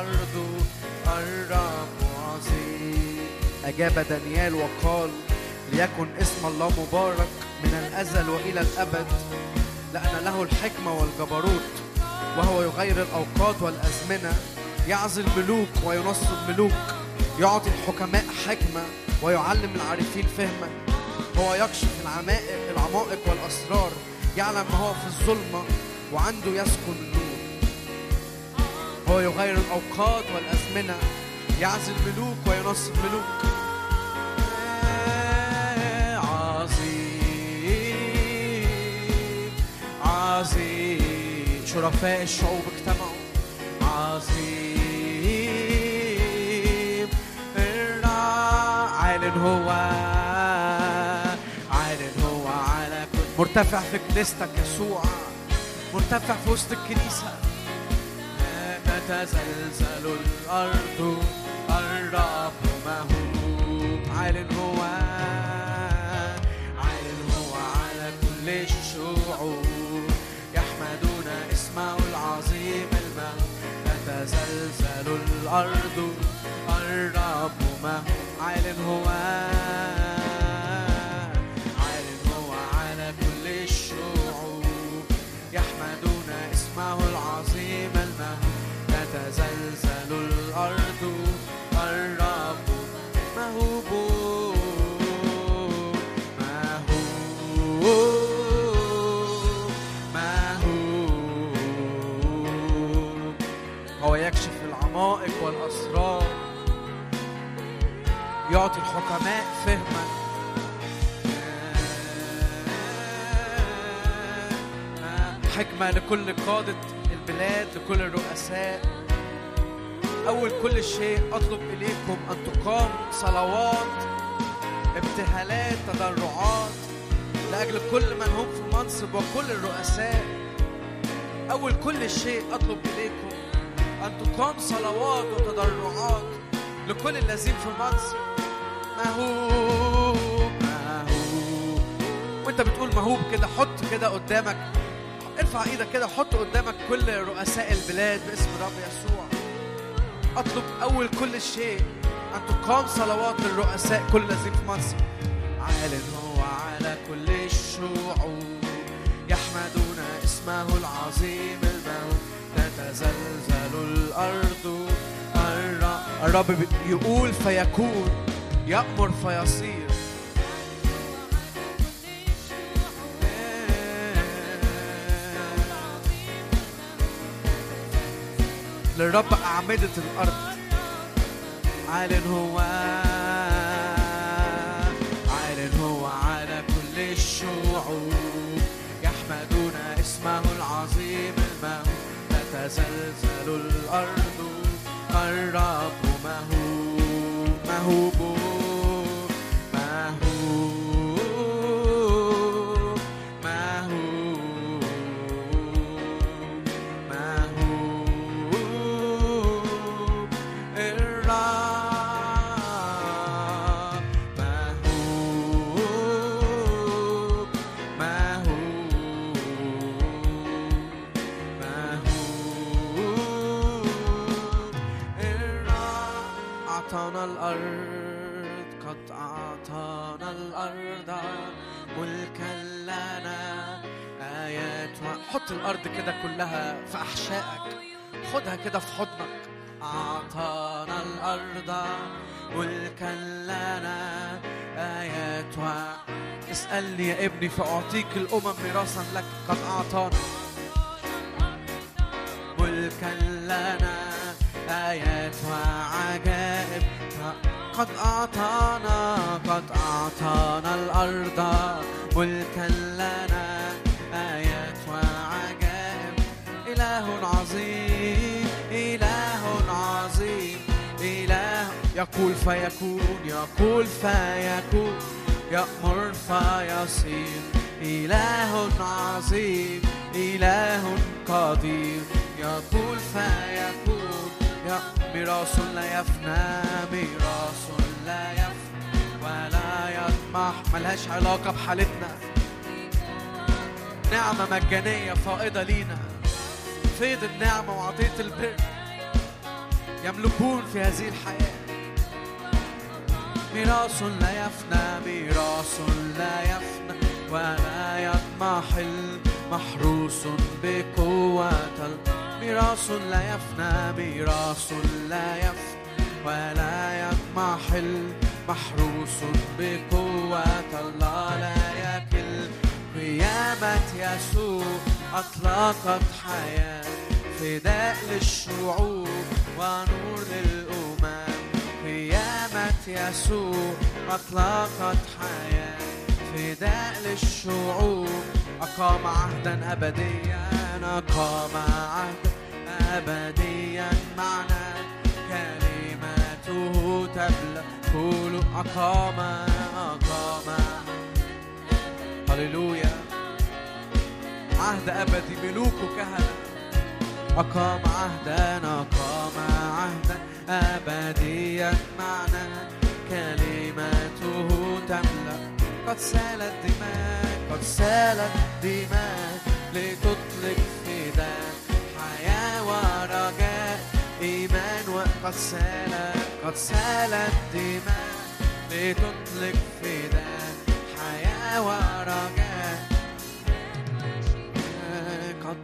الأرض الرب أجاب دانيال وقال ليكن اسم الله مبارك من الأزل وإلى الأبد لأن له الحكمة والجبروت وهو يغير الأوقات والأزمنة يعزل ملوك وينصب ملوك يعطي الحكماء حكمة ويعلم العارفين فهما هو يكشف العمائق العمائق والأسرار يعلم ما هو في الظلمة وعنده يسكن هو يغير الأوقات والأزمنة يعزل ملوك وينصب ملوك. عظيم عظيم شرفاء الشعوب اجتمعوا. عظيم عال هو عال هو على كل مرتفع في كنيستك يسوع مرتفع في وسط الكنيسة. تتزلزل الأرض الرب مهوب. عال هو عال هو على كل الشعوب يحمدون اسمه العظيم المهوب. تتزلزل الأرض الرب مهوب. عال هو. يعطي الحكماء فهما حكمة لكل قادة البلاد لكل الرؤساء أول كل شيء أطلب إليكم أن تقام صلوات ابتهالات تضرعات. لأجل كل من هم في منصب وكل الرؤساء. أول كل شيء أطلب إليكم أن تقام صلوات وتضرعات لكل الذين في منصب. مهوب وانت بتقول مهوب كده حط كده قدامك ارفع إيدك كده حط قدامك كل رؤساء البلاد باسم رب يسوع. اطلب أول كل شيء أن تقام صلوات للرؤساء كل الذين في مصر. عال هو على كل الشعوب يحمدون اسمه العظيم الموت تتزلزل الأرض الرب يقول فيكون. يأمر فيصير. للرب أعمدة الأرض. عال هو حط الأرض كده كلها في أحشائك. خدها كده في حضنك. أعطانا الأرض ملكا لنا آيات و... اسألني يا ابني فأعطيك الأمم ميراثا لك. قد أعطانا ملكا لنا آيات وعجائب قد أعطانا قد أعطانا الأرض ملكا لنا يقول فيكون يقول فيكون. يأمر فيصير إله عظيم إله قدير. يقول فيكون ميراث لا يفنى ميراث لا يفنى ولا يطمح. ملهاش علاقة بحالتنا. نعمة مجانية فائضة لينا. فيض النعمة وعطية البر. يملكون في هذه الحياة. ميراث لا يفنى ميراث لا يفنى. ولا يضمحل محروس بقوة ميراث لا يفنى ميراث لا يفنى. ولا يضمحل محروس بقوة الله لا يكل قيامة يسوع أطلقت حياة. فداء للشعوب ونور للأمم. قيامة يسوع أطلقت حياة فداء للشعوب. أقام عهدا أبديا أقام عهدا أبديا. معنا كلماته تبلغ كل أقام أقام. هللويا. عهد أبدي ملوك وكهنة أقام عهدا أقام عهدا أبديا. معنا قد سالت دماء قد سالت دماء لتطلق فداء حياة ورجاء إيمان وقد سالت قد سالت دماء لتطلق فداء حياة ورجاء قد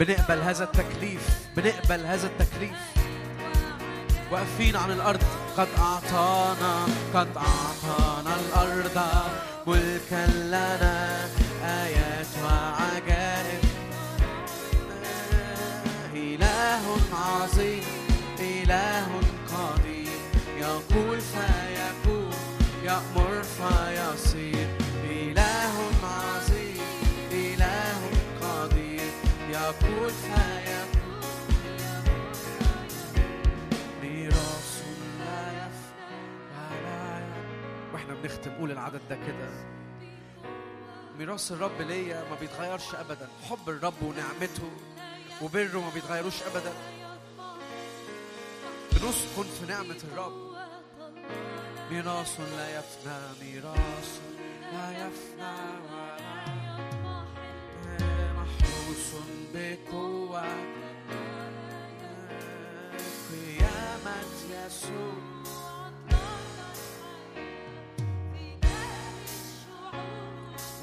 بنقبل هذا التكليف بنقبل هذا التكليف. واقفين عن الأرض. قد أعطانا قد أعطانا الأرض. ملكا لنا آيات وعجائب. إله عظيم إله العدد ده كده. ميراث الرب ليا ما بيتغيرش ابدا. حب الرب ونعمته وبره ما بيتغيروش ابدا. بنسكن في نعمة الرب. ميراث لا يفنى ميراث لا يفنى. محروس بقوة. قيامة يسوع.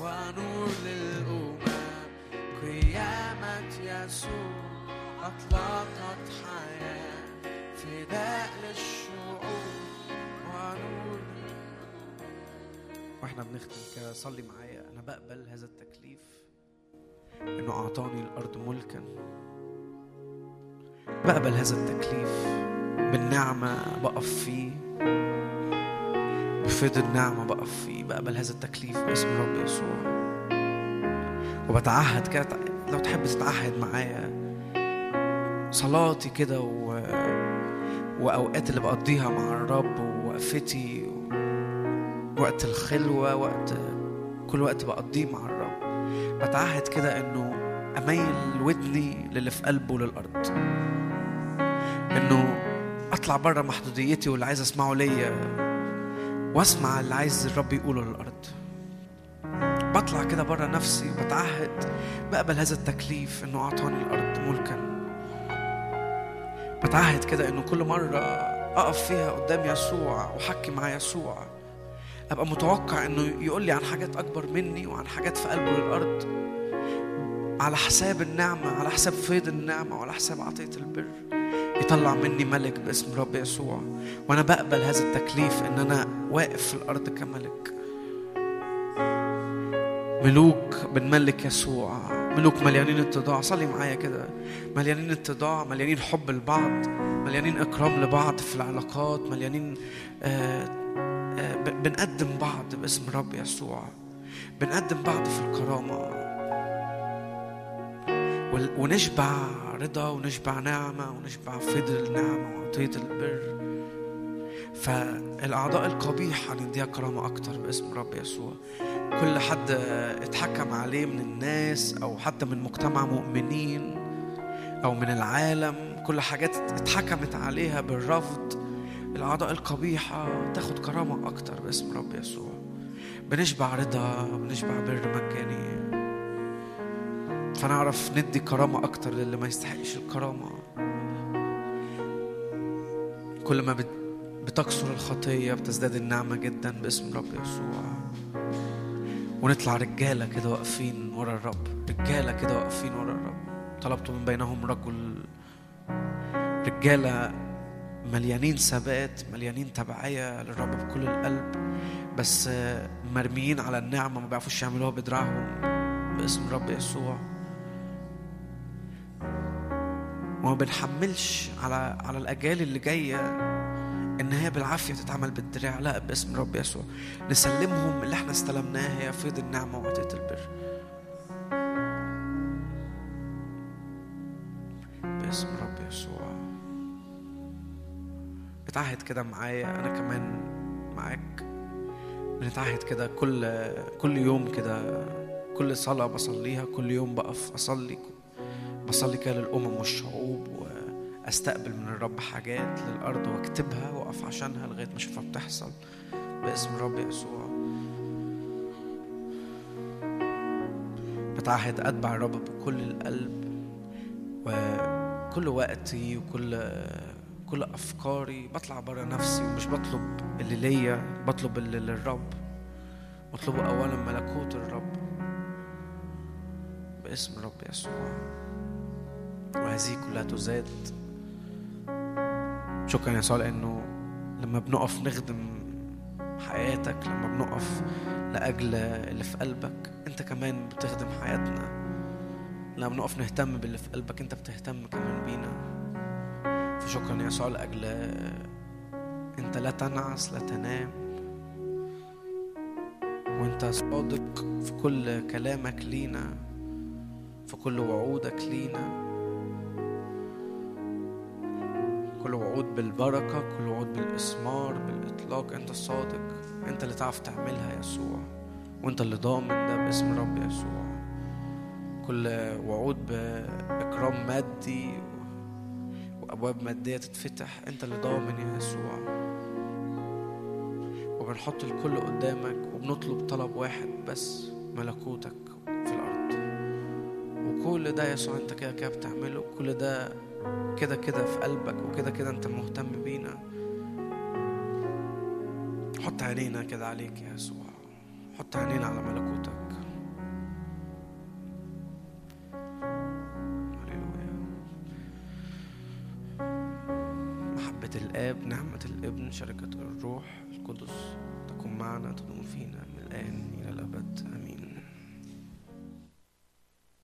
ونور للأمم. قيامة يسوع أطلقت حياة. فداء للشعوب ونور وإحنا بنختم كده. صلي معايا. أنا بقبل هذا التكليف. إنه أعطاني الأرض ملكا. بقبل هذا التكليف بالنعمة بقف فيه. بفيض النعمه بقف فيه بقبل هذا التكليف باسم رب يسوع. وبتعهد كده لو تحب تتعهد معايا. صلاتي كده و... وأوقات اللي بقضيها مع الرب ووقفتي وقت الخلوة وقت كل وقت بقضيه مع الرب. بتعهد كده إنه أميل ودني للي في قلبه للارض إنه أطلع بره محدوديتي واللي عايز أسمعه ليا. واسمع اللي عايز الرب يقوله للأرض. بطلع كده بره نفسي وبتعهد بقبل هذا التكليف إنه أعطاني الأرض ملكا. بتعهد كده إنه كل مرة أقف فيها قدام يسوع وحكي مع يسوع أبقى متوقع إنه يقول لي عن حاجات أكبر مني وعن حاجات في قلبه للأرض. على حساب النعمة على حساب فيض النعمة وعلى حساب عطية البر. يطلع مني ملك باسم رب يسوع. وأنا بقبل هذا التكليف إن أنا واقف في الأرض كملك. ملوك بنملك يسوع. ملوك مليانين اتضاع صلي معايا كده. مليانين اتضاع مليانين حب لبعض مليانين إكرام لبعض في العلاقات مليانين آه آه بنقدم بعض باسم رب يسوع. بنقدم بعض في الكرامة. ونشبع رضا ونشبع نعمة ونشبع فضل النعمة وعطية البر. فالأعضاء القبيحة نديها كرامة أكتر باسم رب يسوع. كل حد اتحكم عليه من الناس أو حتى من مجتمع مؤمنين أو من العالم كل حاجات اتحكمت عليها بالرفض. الأعضاء القبيحة تاخد كرامة أكتر باسم رب يسوع. بنشبع رضا بنشبع بر مجاني فنعرف ندي كرامة أكتر للي ما يستحقش الكرامة. كل ما بتكسر الخطية بتزداد النعمة جدا باسم رب يسوع. ونطلع رجالة كده واقفين ورا الرب. رجالة كده واقفين ورا الرب. طلبت من بينهم رجل. رجالة مليانين ثبات مليانين تبعية للرب بكل القلب. بس مرميين على النعمة ما بيعرفوش يعملوها بدراعهم باسم رب يسوع. وما بنحملش على على الأجيال اللي جاية إن هي بالعافية تتعمل بالدراع. لا باسم رب يسوع. نسلمهم اللي إحنا استلمناه هي فيض النعمة وعطية البر. باسم رب يسوع. اتعهد كده معايا. أنا كمان معاك. بنتعهد كده كل كل يوم كده كل صلاة بصليها كل يوم بقف أصلي. بصلي كده للأمم والشعوب وأستقبل من الرب حاجات للأرض وأكتبها وأقف عشانها لغاية ما أشوفها بتحصل. باسم الرب يسوع. بتعهد أتبع الرب بكل القلب وكل وقتي وكل كل أفكاري. بطلع بره نفسي ومش بطلب اللي ليا بطلب اللي للرب. بطلبه أولا ملكوت الرب. باسم الرب يسوع. وهذه كلها تزاد. شكرا يا يسوع لأنه لما بنقف نخدم حياتك لما بنقف لأجل اللي في قلبك أنت كمان بتخدم حياتنا. لما بنقف نهتم باللي في قلبك أنت بتهتم كمان بينا. فشكرا يا يسوع لأجل أنت لا تنعس لا تنام. وأنت صادق في كل كلامك لينا في كل وعودك لينا. كل وعود بالبركة كل وعود بالإثمار بالإطلاق. أنت الصادق أنت اللي تعرف تعملها يا يسوع وأنت اللي ضامن ده باسم رب يسوع. كل وعود بإكرام مادي وأبواب مادية تتفتح أنت اللي ضامن يا يسوع. وبنحط الكل قدامك وبنطلب طلب واحد بس ملكوتك في الأرض. وكل ده يسوع أنت كده كده بتعمله كل ده كده كده في قلبك وكده كده أنت مهتم بينا. حط عينينا كده عليك يا يسوع. حط عينينا على ملكوتك. محبة الآب نعمة الابن شركة الروح القدس تكون معنا تدوم فينا